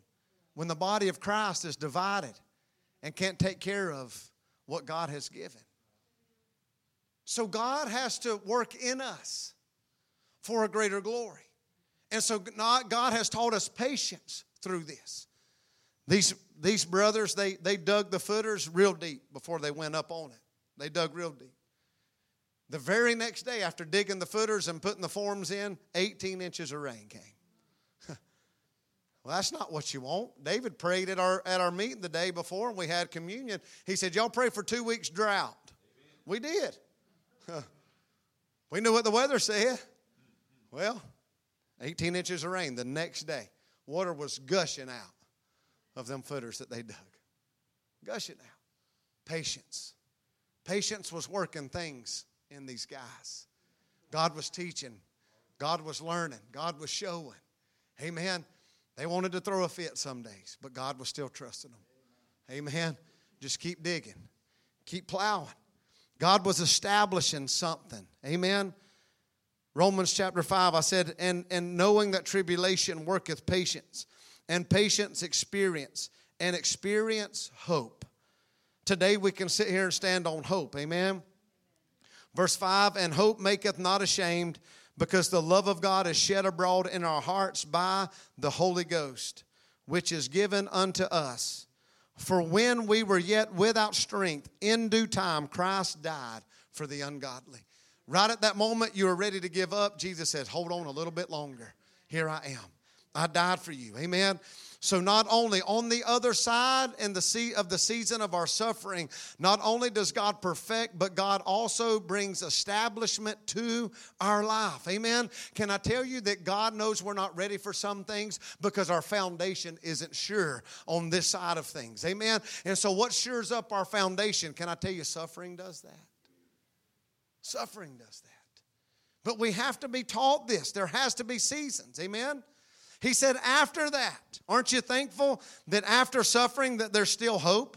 when the body of Christ is divided and can't take care of what God has given? So God has to work in us for a greater glory. And so God has taught us patience through this. These, these brothers, they, they dug the footers real deep before they went up on it. They dug real deep. The very next day, after digging the footers and putting the forms in, 18 inches of rain came. well, that's not what you want. David prayed at our, at our meeting the day before, and we had communion. He said, Y'all pray for two weeks drought. Amen. We did. we knew what the weather said. Well, 18 inches of rain the next day. Water was gushing out of them footers that they dug. Gush it out. Patience. Patience was working things in these guys. God was teaching, God was learning, God was showing. Amen. They wanted to throw a fit some days, but God was still trusting them. Amen. Just keep digging, keep plowing. God was establishing something. Amen. Romans chapter 5, I said, and, and knowing that tribulation worketh patience, and patience experience, and experience hope. Today we can sit here and stand on hope. Amen. Verse 5 And hope maketh not ashamed, because the love of God is shed abroad in our hearts by the Holy Ghost, which is given unto us. For when we were yet without strength, in due time Christ died for the ungodly. Right at that moment you were ready to give up, Jesus says, Hold on a little bit longer. Here I am. I died for you. Amen. So, not only on the other side in the sea of the season of our suffering, not only does God perfect, but God also brings establishment to our life. Amen. Can I tell you that God knows we're not ready for some things because our foundation isn't sure on this side of things. Amen. And so, what shores up our foundation? Can I tell you, suffering does that? Suffering does that. But we have to be taught this. There has to be seasons. Amen. He said, after that, aren't you thankful that after suffering that there's still hope?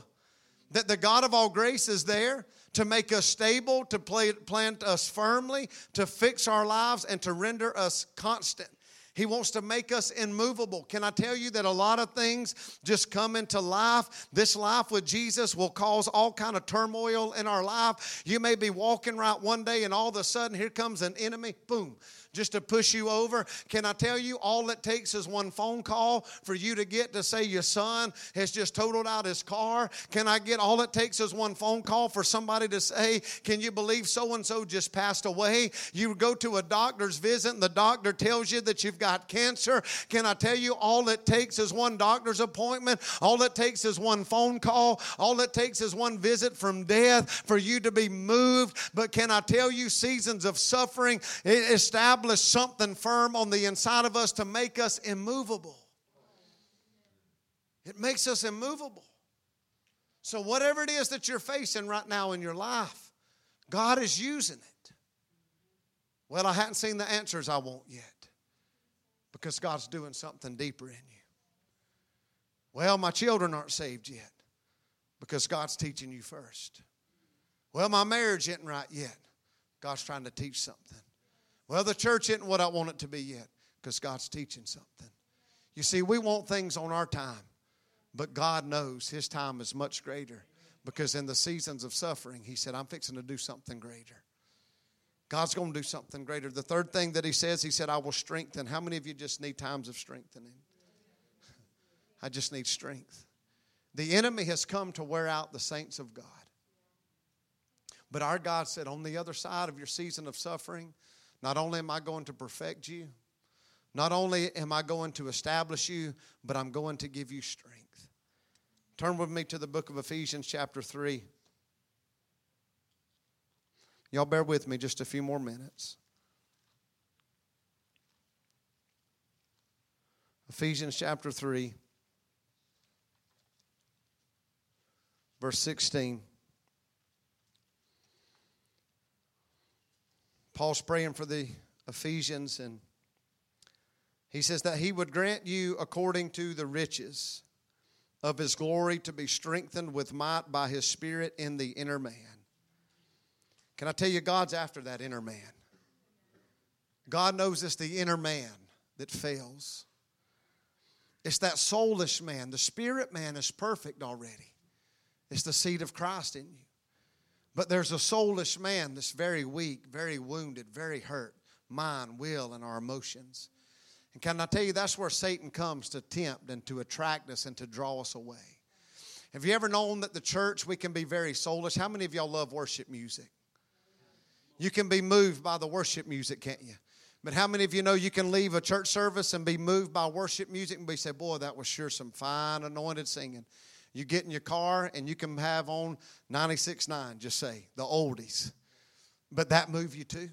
That the God of all grace is there to make us stable, to plant us firmly, to fix our lives, and to render us constant. He wants to make us immovable. Can I tell you that a lot of things just come into life? This life with Jesus will cause all kind of turmoil in our life. You may be walking right one day and all of a sudden here comes an enemy, boom, just to push you over. Can I tell you, all it takes is one phone call for you to get to say your son has just totaled out his car. Can I get all it takes is one phone call for somebody to say, Can you believe so and so just passed away? You go to a doctor's visit and the doctor tells you that you've got cancer. Can I tell you, all it takes is one doctor's appointment, all it takes is one phone call, all it takes is one visit from death for you to be moved. But can I tell you, seasons of suffering establish establish something firm on the inside of us to make us immovable. It makes us immovable. So, whatever it is that you're facing right now in your life, God is using it. Well, I hadn't seen the answers I want yet because God's doing something deeper in you. Well, my children aren't saved yet because God's teaching you first. Well, my marriage isn't right yet. God's trying to teach something. Well, the church isn't what I want it to be yet because God's teaching something. You see, we want things on our time, but God knows His time is much greater because in the seasons of suffering, He said, I'm fixing to do something greater. God's going to do something greater. The third thing that he says, he said, I will strengthen. How many of you just need times of strengthening? I just need strength. The enemy has come to wear out the saints of God. But our God said, on the other side of your season of suffering, not only am I going to perfect you, not only am I going to establish you, but I'm going to give you strength. Turn with me to the book of Ephesians, chapter 3. Y'all bear with me just a few more minutes. Ephesians chapter 3, verse 16. Paul's praying for the Ephesians, and he says that he would grant you according to the riches of his glory to be strengthened with might by his Spirit in the inner man can I tell you, God's after that inner man? God knows it's the inner man that fails. It's that soulish man. The spirit man is perfect already, it's the seed of Christ in you. But there's a soulless man that's very weak, very wounded, very hurt mind, will, and our emotions. And can I tell you, that's where Satan comes to tempt and to attract us and to draw us away. Have you ever known that the church, we can be very soulless? How many of y'all love worship music? You can be moved by the worship music, can't you? But how many of you know you can leave a church service and be moved by worship music and be say, "Boy, that was sure some fine anointed singing." You get in your car and you can have on 96.9, just say, the oldies. But that move you too?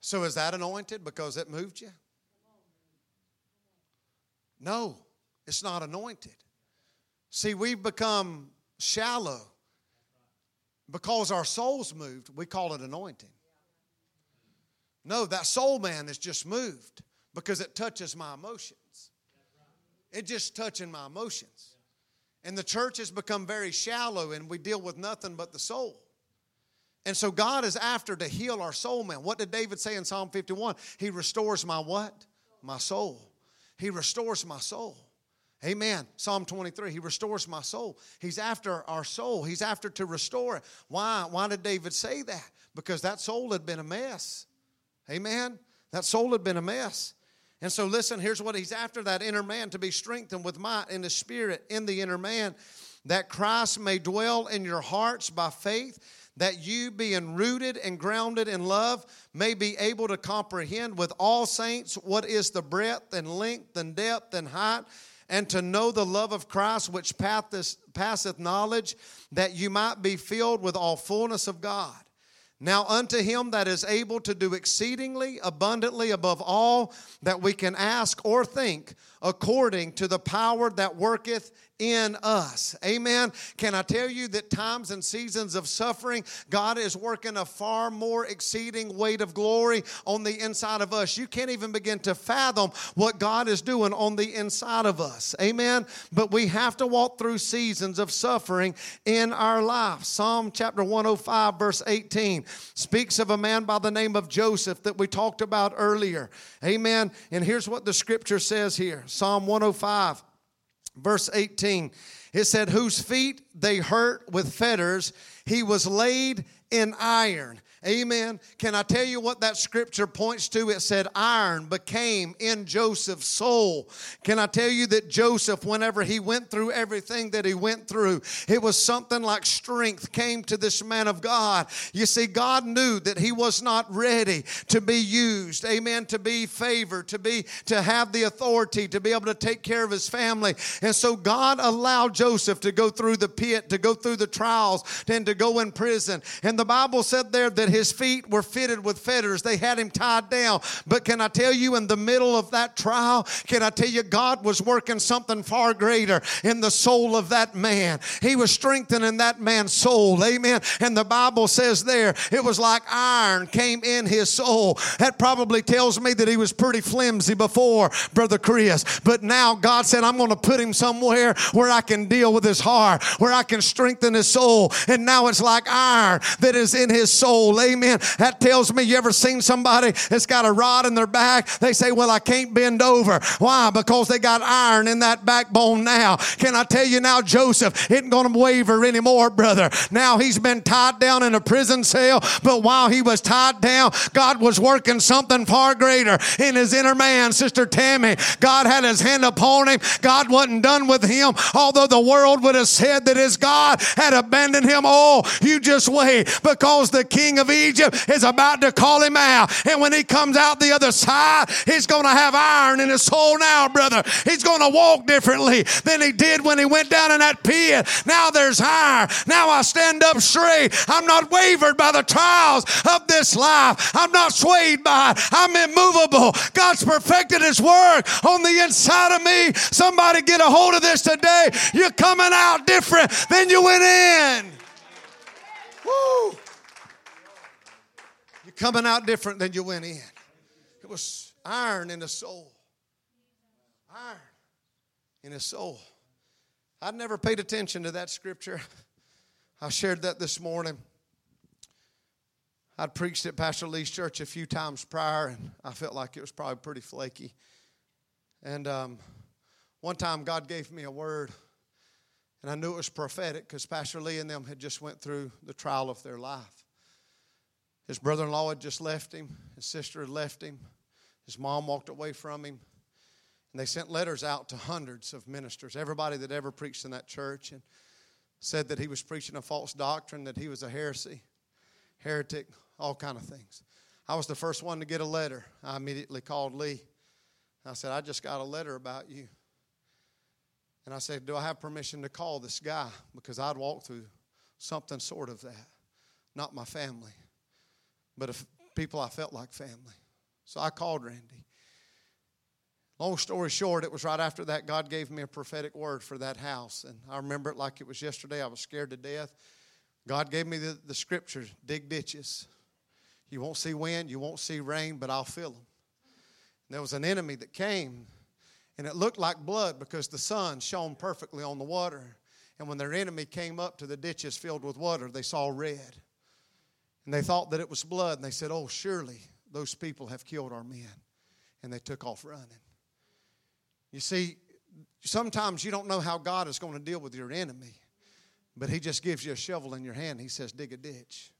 So is that anointed because it moved you? No, it's not anointed. See, we've become shallow because our soul's moved, we call it anointing. No, that soul man is just moved because it touches my emotions. It just touching my emotions. And the church has become very shallow and we deal with nothing but the soul. And so God is after to heal our soul man. What did David say in Psalm 51? He restores my what? My soul. He restores my soul. Amen. Psalm 23, he restores my soul. He's after our soul. He's after to restore it. Why? Why did David say that? Because that soul had been a mess. Amen. That soul had been a mess. And so, listen, here's what he's after that inner man to be strengthened with might in the spirit in the inner man, that Christ may dwell in your hearts by faith, that you, being rooted and grounded in love, may be able to comprehend with all saints what is the breadth and length and depth and height and to know the love of Christ which passeth knowledge, that you might be filled with all fullness of God. Now, unto him that is able to do exceedingly abundantly above all that we can ask or think, according to the power that worketh in us. Amen. Can I tell you that times and seasons of suffering, God is working a far more exceeding weight of glory on the inside of us. You can't even begin to fathom what God is doing on the inside of us. Amen. But we have to walk through seasons of suffering in our life. Psalm chapter 105, verse 18 speaks of a man by the name of Joseph that we talked about earlier. Amen. And here's what the scripture says here Psalm 105 verse 18. It said, Whose feet they hurt with fetters, he was laid in iron. Amen. Can I tell you what that scripture points to? It said, Iron became in Joseph's soul. Can I tell you that Joseph, whenever he went through everything that he went through, it was something like strength came to this man of God. You see, God knew that he was not ready to be used. Amen. To be favored, to be, to have the authority, to be able to take care of his family. And so God allowed Joseph to go through the pit, to go through the trials, and to go in prison. And the Bible said there that his feet were fitted with fetters. They had him tied down. But can I tell you, in the middle of that trial, can I tell you, God was working something far greater in the soul of that man. He was strengthening that man's soul. Amen. And the Bible says there, it was like iron came in his soul. That probably tells me that he was pretty flimsy before, Brother Chris. But now God said, I'm going to put him somewhere where I can deal with his heart, where I can strengthen his soul. And now it's like iron that is in his soul. Amen. That tells me you ever seen somebody that's got a rod in their back? They say, Well, I can't bend over. Why? Because they got iron in that backbone now. Can I tell you now, Joseph isn't going to waver anymore, brother. Now he's been tied down in a prison cell, but while he was tied down, God was working something far greater in his inner man, Sister Tammy. God had his hand upon him. God wasn't done with him, although the world would have said that his God had abandoned him. Oh, you just wait because the king of Egypt is about to call him out. And when he comes out the other side, he's going to have iron in his soul now, brother. He's going to walk differently than he did when he went down in that pit. Now there's iron. Now I stand up straight. I'm not wavered by the trials of this life. I'm not swayed by it. I'm immovable. God's perfected his work on the inside of me. Somebody get a hold of this today. You're coming out different than you went in. Woo! Coming out different than you went in. It was iron in the soul. Iron in his soul. I'd never paid attention to that scripture. I shared that this morning. I'd preached at Pastor Lee's church a few times prior, and I felt like it was probably pretty flaky. And um, one time, God gave me a word, and I knew it was prophetic because Pastor Lee and them had just went through the trial of their life. His brother-in-law had just left him. His sister had left him. His mom walked away from him. And they sent letters out to hundreds of ministers, everybody that ever preached in that church, and said that he was preaching a false doctrine, that he was a heresy, heretic, all kind of things. I was the first one to get a letter. I immediately called Lee. I said, I just got a letter about you. And I said, Do I have permission to call this guy? Because I'd walked through something sort of that. Not my family, but if people I felt like family. So I called Randy. Long story short, it was right after that God gave me a prophetic word for that house. And I remember it like it was yesterday. I was scared to death. God gave me the, the scriptures dig ditches. You won't see wind, you won't see rain, but I'll fill them. And there was an enemy that came, and it looked like blood because the sun shone perfectly on the water. And when their enemy came up to the ditches filled with water, they saw red. And they thought that it was blood, and they said, Oh, surely those people have killed our men. And they took off running. You see, sometimes you don't know how God is going to deal with your enemy, but He just gives you a shovel in your hand. He says, Dig a ditch.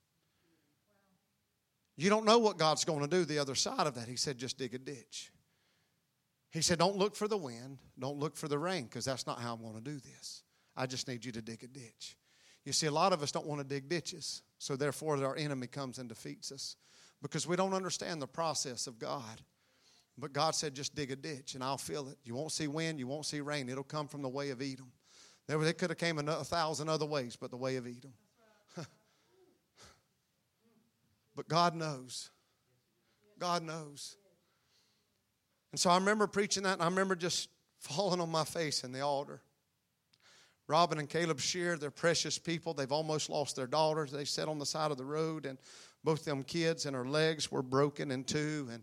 You don't know what God's going to do the other side of that. He said, just dig a ditch. He said, don't look for the wind, don't look for the rain, because that's not how I'm going to do this. I just need you to dig a ditch. You see, a lot of us don't want to dig ditches, so therefore our enemy comes and defeats us because we don't understand the process of God. But God said, just dig a ditch and I'll fill it. You won't see wind, you won't see rain. It'll come from the way of Edom. There, it could have came a thousand other ways, but the way of Edom. But God knows. God knows. And so I remember preaching that, and I remember just falling on my face in the altar. Robin and Caleb Shear, they're precious people. They've almost lost their daughters. They sat on the side of the road, and both of them kids and her legs were broken in two. And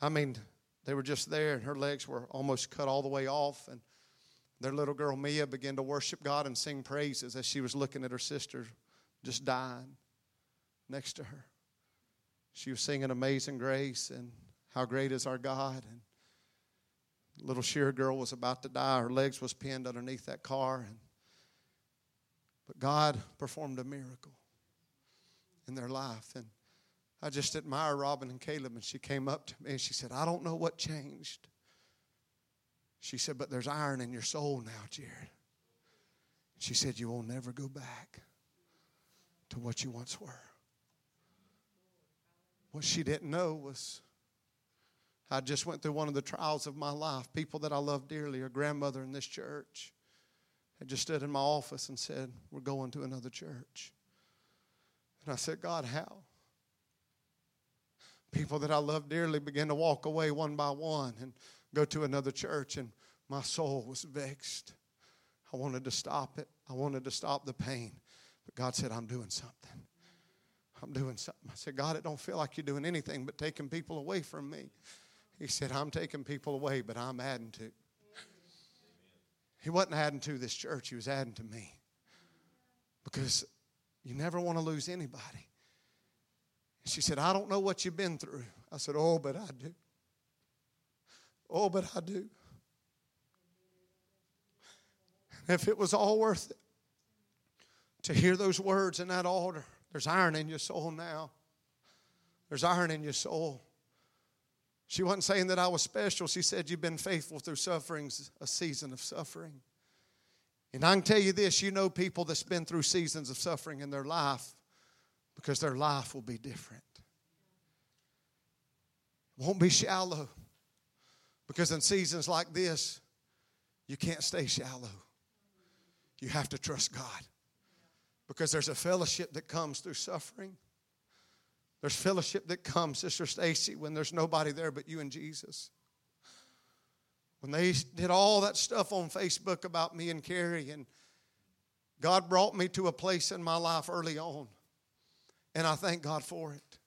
I mean, they were just there, and her legs were almost cut all the way off. And their little girl Mia began to worship God and sing praises as she was looking at her sister just dying next to her she was singing Amazing Grace and How Great is Our God. And little Shear girl was about to die. Her legs was pinned underneath that car. But God performed a miracle in their life. And I just admire Robin and Caleb. And she came up to me and she said, I don't know what changed. She said, but there's iron in your soul now, Jared. She said, You will never go back to what you once were. What she didn't know was I just went through one of the trials of my life. People that I love dearly, her grandmother in this church, had just stood in my office and said, We're going to another church. And I said, God, how? People that I love dearly began to walk away one by one and go to another church, and my soul was vexed. I wanted to stop it, I wanted to stop the pain. But God said, I'm doing something. I'm doing something. I said, God, it don't feel like you're doing anything but taking people away from me. He said, I'm taking people away, but I'm adding to. He wasn't adding to this church, he was adding to me. Because you never want to lose anybody. She said, I don't know what you've been through. I said, Oh, but I do. Oh, but I do. If it was all worth it to hear those words in that altar, there's iron in your soul now. There's iron in your soul. She wasn't saying that I was special. She said, You've been faithful through sufferings, a season of suffering. And I can tell you this you know people that's been through seasons of suffering in their life because their life will be different. It won't be shallow because in seasons like this, you can't stay shallow. You have to trust God because there's a fellowship that comes through suffering. There's fellowship that comes, Sister Stacy, when there's nobody there but you and Jesus. When they did all that stuff on Facebook about me and Carrie, and God brought me to a place in my life early on, and I thank God for it.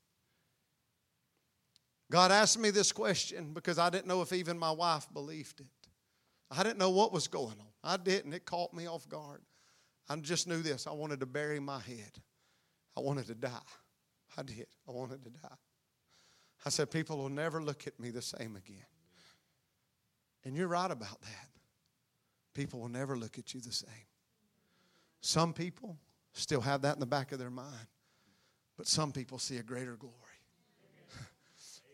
God asked me this question because I didn't know if even my wife believed it. I didn't know what was going on. I didn't. It caught me off guard. I just knew this. I wanted to bury my head. I wanted to die. I did. I wanted to die. I said, People will never look at me the same again. And you're right about that. People will never look at you the same. Some people still have that in the back of their mind, but some people see a greater glory.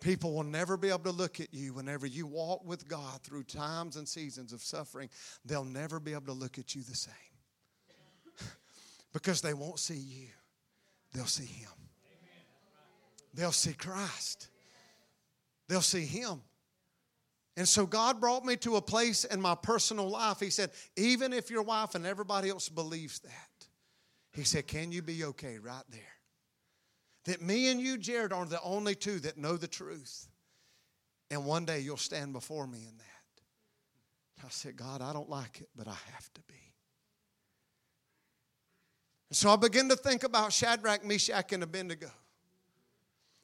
People will never be able to look at you whenever you walk with God through times and seasons of suffering. They'll never be able to look at you the same because they won't see you, they'll see Him. They'll see Christ. They'll see Him. And so God brought me to a place in my personal life. He said, even if your wife and everybody else believes that, He said, can you be okay right there? That me and you, Jared, are the only two that know the truth. And one day you'll stand before me in that. I said, God, I don't like it, but I have to be. And so I began to think about Shadrach, Meshach, and Abednego.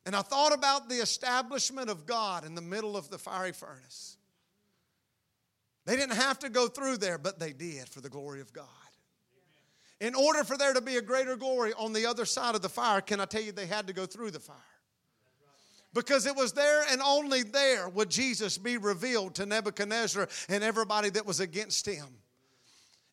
And I thought about the establishment of God in the middle of the fiery furnace. They didn't have to go through there, but they did for the glory of God. In order for there to be a greater glory on the other side of the fire, can I tell you they had to go through the fire? Because it was there and only there would Jesus be revealed to Nebuchadnezzar and everybody that was against him.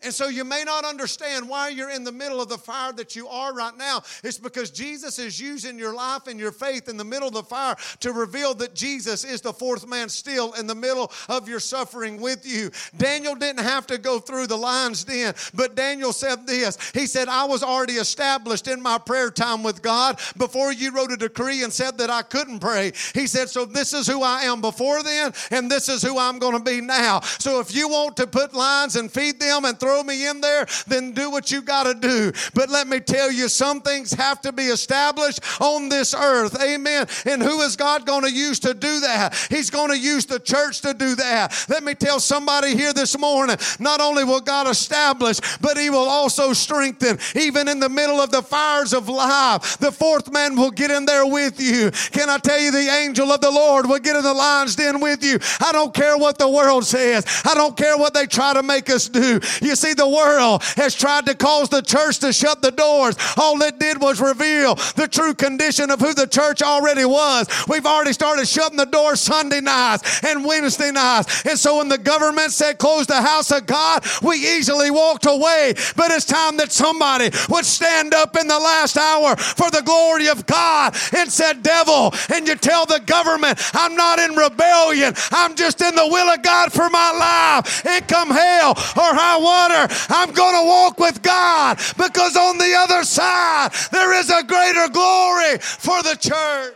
And so you may not understand why you're in the middle of the fire that you are right now. It's because Jesus is using your life and your faith in the middle of the fire to reveal that Jesus is the fourth man still in the middle of your suffering with you. Daniel didn't have to go through the lion's den, but Daniel said this. He said, I was already established in my prayer time with God before you wrote a decree and said that I couldn't pray. He said, So this is who I am before then, and this is who I'm going to be now. So if you want to put lions and feed them and throw throw me in there, then do what you got to do. But let me tell you, some things have to be established on this earth. Amen. And who is God going to use to do that? He's going to use the church to do that. Let me tell somebody here this morning not only will God establish, but He will also strengthen. Even in the middle of the fires of life, the fourth man will get in there with you. Can I tell you, the angel of the Lord will get in the lion's den with you? I don't care what the world says, I don't care what they try to make us do. You see, the world has tried to cause the church to shut the doors. All it did was reveal the true condition of who the church already was. We've already started shutting the doors Sunday nights and Wednesday nights. And so when the government said close the house of God, we easily walked away. But it's time that somebody would stand up in the last hour for the glory of God and said, Devil, and you tell the government, I'm not in rebellion. I'm just in the will of God for my life. And come hell or high water. I'm going to walk with God because on the other side there is a greater glory for the church.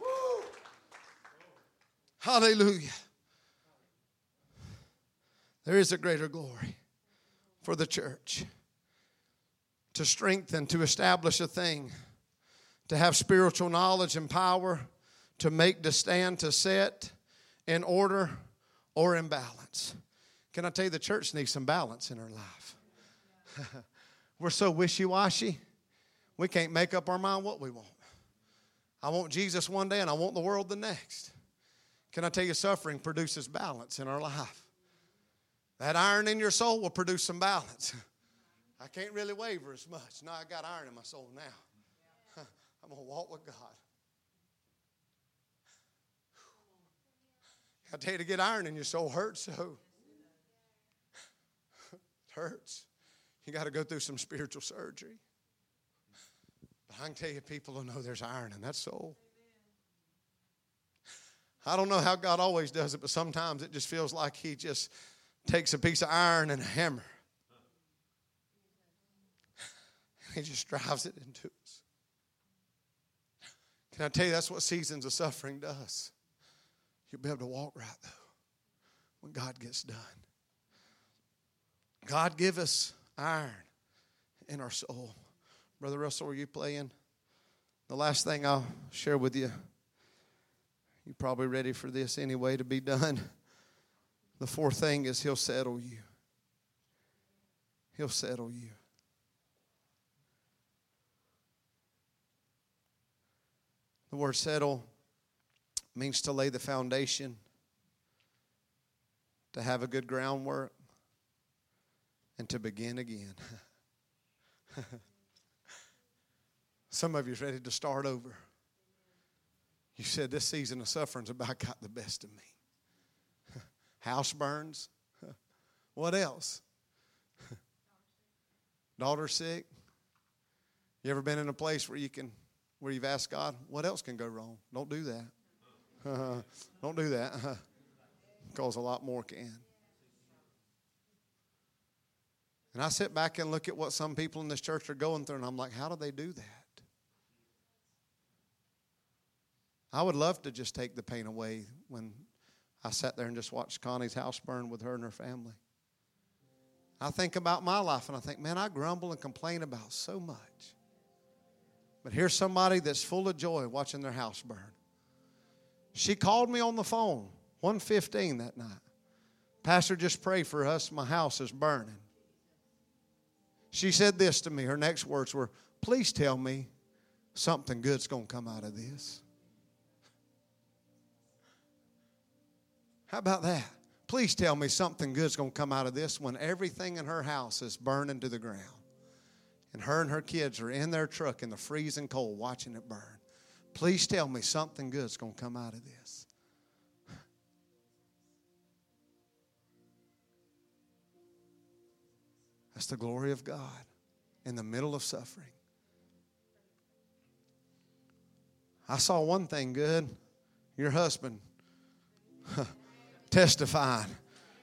Woo. Hallelujah. There is a greater glory for the church to strengthen, to establish a thing, to have spiritual knowledge and power, to make, to stand, to set in order or in balance. Can I tell you, the church needs some balance in her life. We're so wishy washy, we can't make up our mind what we want. I want Jesus one day and I want the world the next. Can I tell you, suffering produces balance in our life? That iron in your soul will produce some balance. I can't really waver as much. No, I got iron in my soul now. I'm going to walk with God. I tell you to get iron in your soul hurts so. Hurts. You got to go through some spiritual surgery. But I can tell you, people will know there's iron in that soul. I don't know how God always does it, but sometimes it just feels like He just takes a piece of iron and a hammer. He just drives it into us. Can I tell you that's what seasons of suffering does? You'll be able to walk right though when God gets done. God give us iron in our soul. Brother Russell, are you playing? The last thing I'll share with you. You're probably ready for this anyway to be done. The fourth thing is He'll settle you. He'll settle you. The word settle means to lay the foundation, to have a good groundwork, and to begin again. Some of you are ready to start over. You said this season of suffering's about got the best of me. House burns. What else? Daughter sick. You ever been in a place where you can where you've asked God, what else can go wrong? Don't do that. Don't do that. because a lot more can. And I sit back and look at what some people in this church are going through, and I'm like, how do they do that? I would love to just take the pain away when I sat there and just watched Connie's house burn with her and her family. I think about my life and I think, man, I grumble and complain about so much. But here's somebody that's full of joy watching their house burn. She called me on the phone, 1:15 that night. Pastor, just pray for us. My house is burning. She said this to me. Her next words were, Please tell me something good's going to come out of this. How about that? Please tell me something good's going to come out of this when everything in her house is burning to the ground. And her and her kids are in their truck in the freezing cold watching it burn. Please tell me something good's going to come out of this. That's the glory of God in the middle of suffering. I saw one thing good your husband testifying.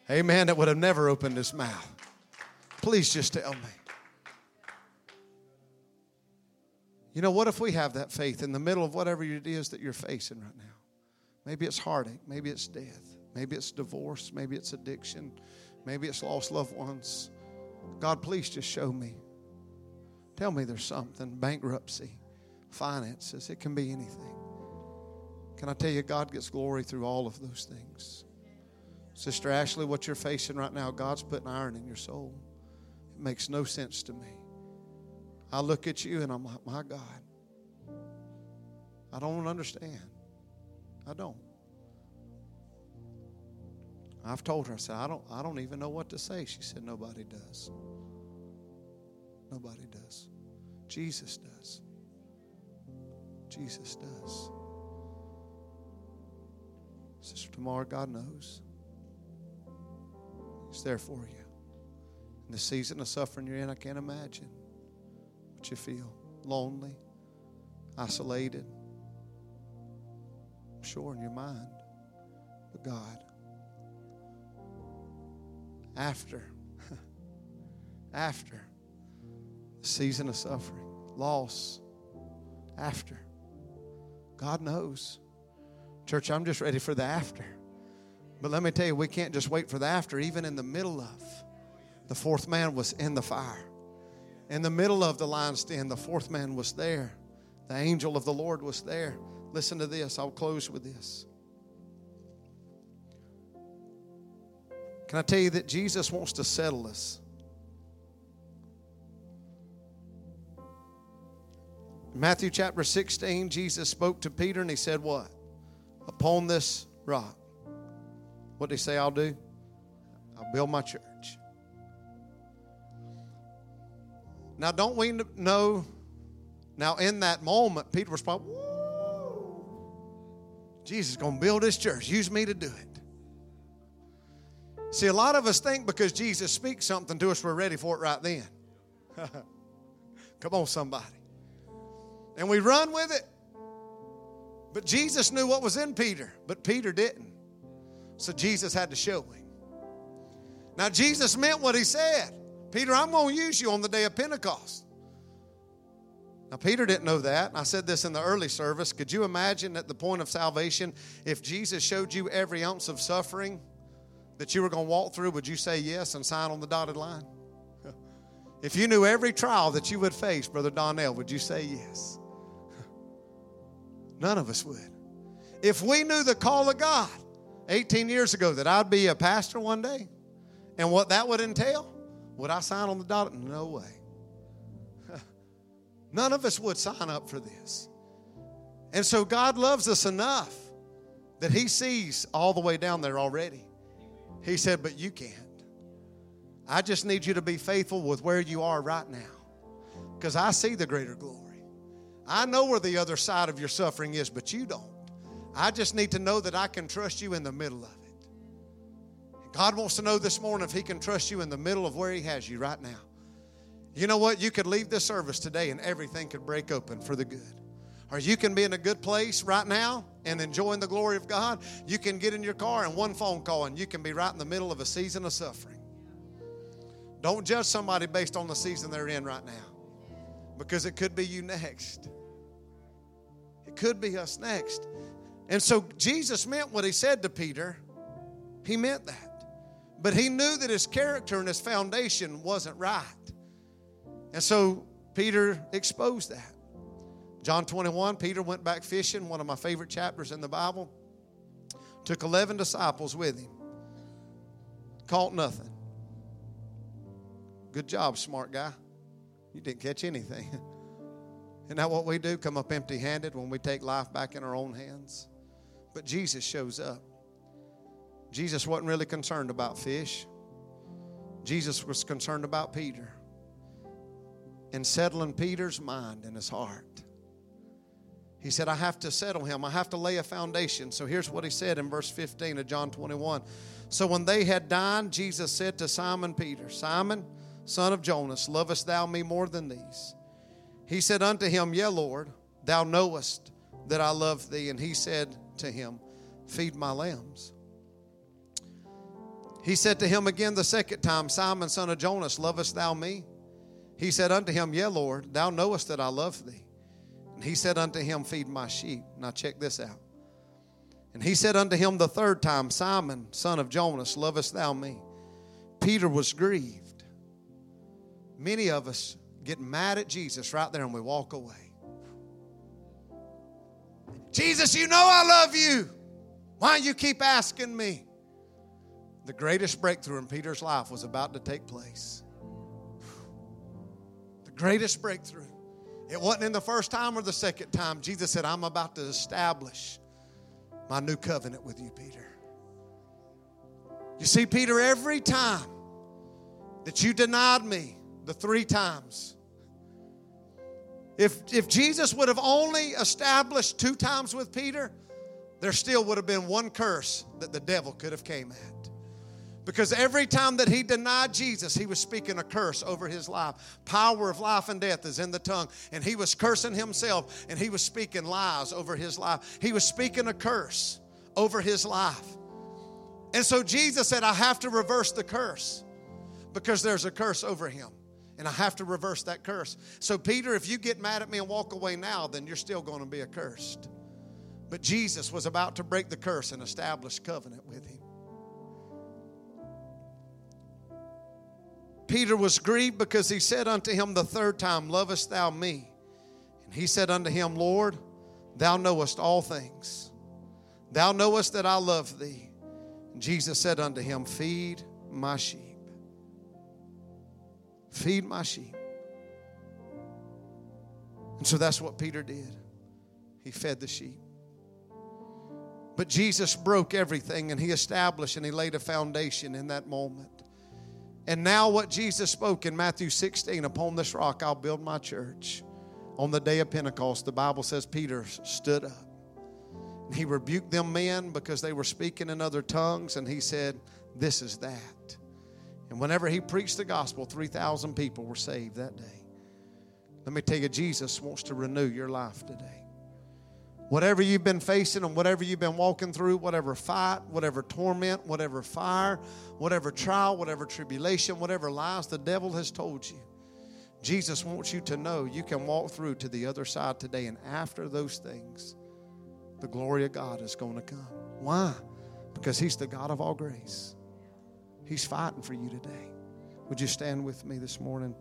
Amen. That would have never opened his mouth. Please just tell me. You know, what if we have that faith in the middle of whatever it is that you're facing right now? Maybe it's heartache, maybe it's death, maybe it's divorce, maybe it's addiction, maybe it's lost loved ones. God, please just show me. Tell me there's something bankruptcy, finances, it can be anything. Can I tell you, God gets glory through all of those things? Sister Ashley, what you're facing right now, God's putting iron in your soul. It makes no sense to me. I look at you and I'm like, my God, I don't understand. I don't. I've told her, I said, I don't, I don't even know what to say. She said, Nobody does. Nobody does. Jesus does. Jesus does. Sister Tamara, God knows. He's there for you. In the season of suffering you're in, I can't imagine what you feel. Lonely, isolated. I'm sure in your mind. But God, after, after the season of suffering, loss, after, God knows. Church, I'm just ready for the after. But let me tell you, we can't just wait for the after, even in the middle of. The fourth man was in the fire. In the middle of the lion's den, the fourth man was there. The angel of the Lord was there. Listen to this. I'll close with this. Can I tell you that Jesus wants to settle us? Matthew chapter 16, Jesus spoke to Peter and he said, What? Upon this rock. What did he say I'll do? I'll build my church. Now, don't we know Now, in that moment, Peter was! Jesus is going to build his church. Use me to do it. See, a lot of us think because Jesus speaks something to us, we're ready for it right then. Come on, somebody. And we run with it. But Jesus knew what was in Peter, but Peter didn't. So Jesus had to show him. Now, Jesus meant what he said. Peter, I'm going to use you on the day of Pentecost. Now, Peter didn't know that. I said this in the early service. Could you imagine at the point of salvation, if Jesus showed you every ounce of suffering that you were going to walk through, would you say yes and sign on the dotted line? If you knew every trial that you would face, Brother Donnell, would you say yes? None of us would. If we knew the call of God 18 years ago that I'd be a pastor one day and what that would entail, would I sign on the dotted? No way. None of us would sign up for this. And so God loves us enough that He sees all the way down there already. He said, But you can't. I just need you to be faithful with where you are right now because I see the greater glory. I know where the other side of your suffering is, but you don't. I just need to know that I can trust you in the middle of it. God wants to know this morning if He can trust you in the middle of where He has you right now. You know what? You could leave this service today and everything could break open for the good. Or you can be in a good place right now and enjoying the glory of God. You can get in your car and one phone call and you can be right in the middle of a season of suffering. Don't judge somebody based on the season they're in right now because it could be you next. It could be us next. And so Jesus meant what he said to Peter, he meant that. But he knew that his character and his foundation wasn't right. And so Peter exposed that. John 21, Peter went back fishing, one of my favorite chapters in the Bible. Took 11 disciples with him. Caught nothing. Good job, smart guy. You didn't catch anything. Isn't that what we do? Come up empty handed when we take life back in our own hands? But Jesus shows up. Jesus wasn't really concerned about fish, Jesus was concerned about Peter and settling Peter's mind and his heart. He said, I have to settle him. I have to lay a foundation. So here's what he said in verse 15 of John 21. So when they had dined, Jesus said to Simon Peter, Simon, son of Jonas, lovest thou me more than these? He said unto him, Yea, Lord, thou knowest that I love thee. And he said to him, Feed my lambs. He said to him again the second time, Simon, son of Jonas, lovest thou me? He said unto him, Yea, Lord, thou knowest that I love thee. And he said unto him, Feed my sheep. Now check this out. And he said unto him the third time, Simon, son of Jonas, lovest thou me? Peter was grieved Many of us get mad at Jesus right there and we walk away. Jesus, you know I love you. Why you keep asking me? The greatest breakthrough in Peter's life was about to take place. The greatest breakthrough. It wasn't in the first time or the second time. Jesus said, I'm about to establish my new covenant with you, Peter. You see, Peter, every time that you denied me, the three times. If, if Jesus would have only established two times with Peter, there still would have been one curse that the devil could have came at. Because every time that he denied Jesus, he was speaking a curse over his life. Power of life and death is in the tongue. And he was cursing himself and he was speaking lies over his life. He was speaking a curse over his life. And so Jesus said, I have to reverse the curse because there's a curse over him and I have to reverse that curse. So, Peter, if you get mad at me and walk away now, then you're still going to be accursed. But Jesus was about to break the curse and establish covenant with him. Peter was grieved because he said unto him the third time, Lovest thou me? And he said unto him, Lord, thou knowest all things. Thou knowest that I love thee. And Jesus said unto him, Feed my sheep. Feed my sheep. And so that's what Peter did. He fed the sheep. But Jesus broke everything and he established and he laid a foundation in that moment. And now, what Jesus spoke in Matthew 16 upon this rock, I'll build my church. On the day of Pentecost, the Bible says Peter stood up. He rebuked them men because they were speaking in other tongues, and he said, This is that. And whenever he preached the gospel, 3,000 people were saved that day. Let me tell you, Jesus wants to renew your life today. Whatever you've been facing and whatever you've been walking through, whatever fight, whatever torment, whatever fire, whatever trial, whatever tribulation, whatever lies the devil has told you, Jesus wants you to know you can walk through to the other side today. And after those things, the glory of God is going to come. Why? Because He's the God of all grace. He's fighting for you today. Would you stand with me this morning?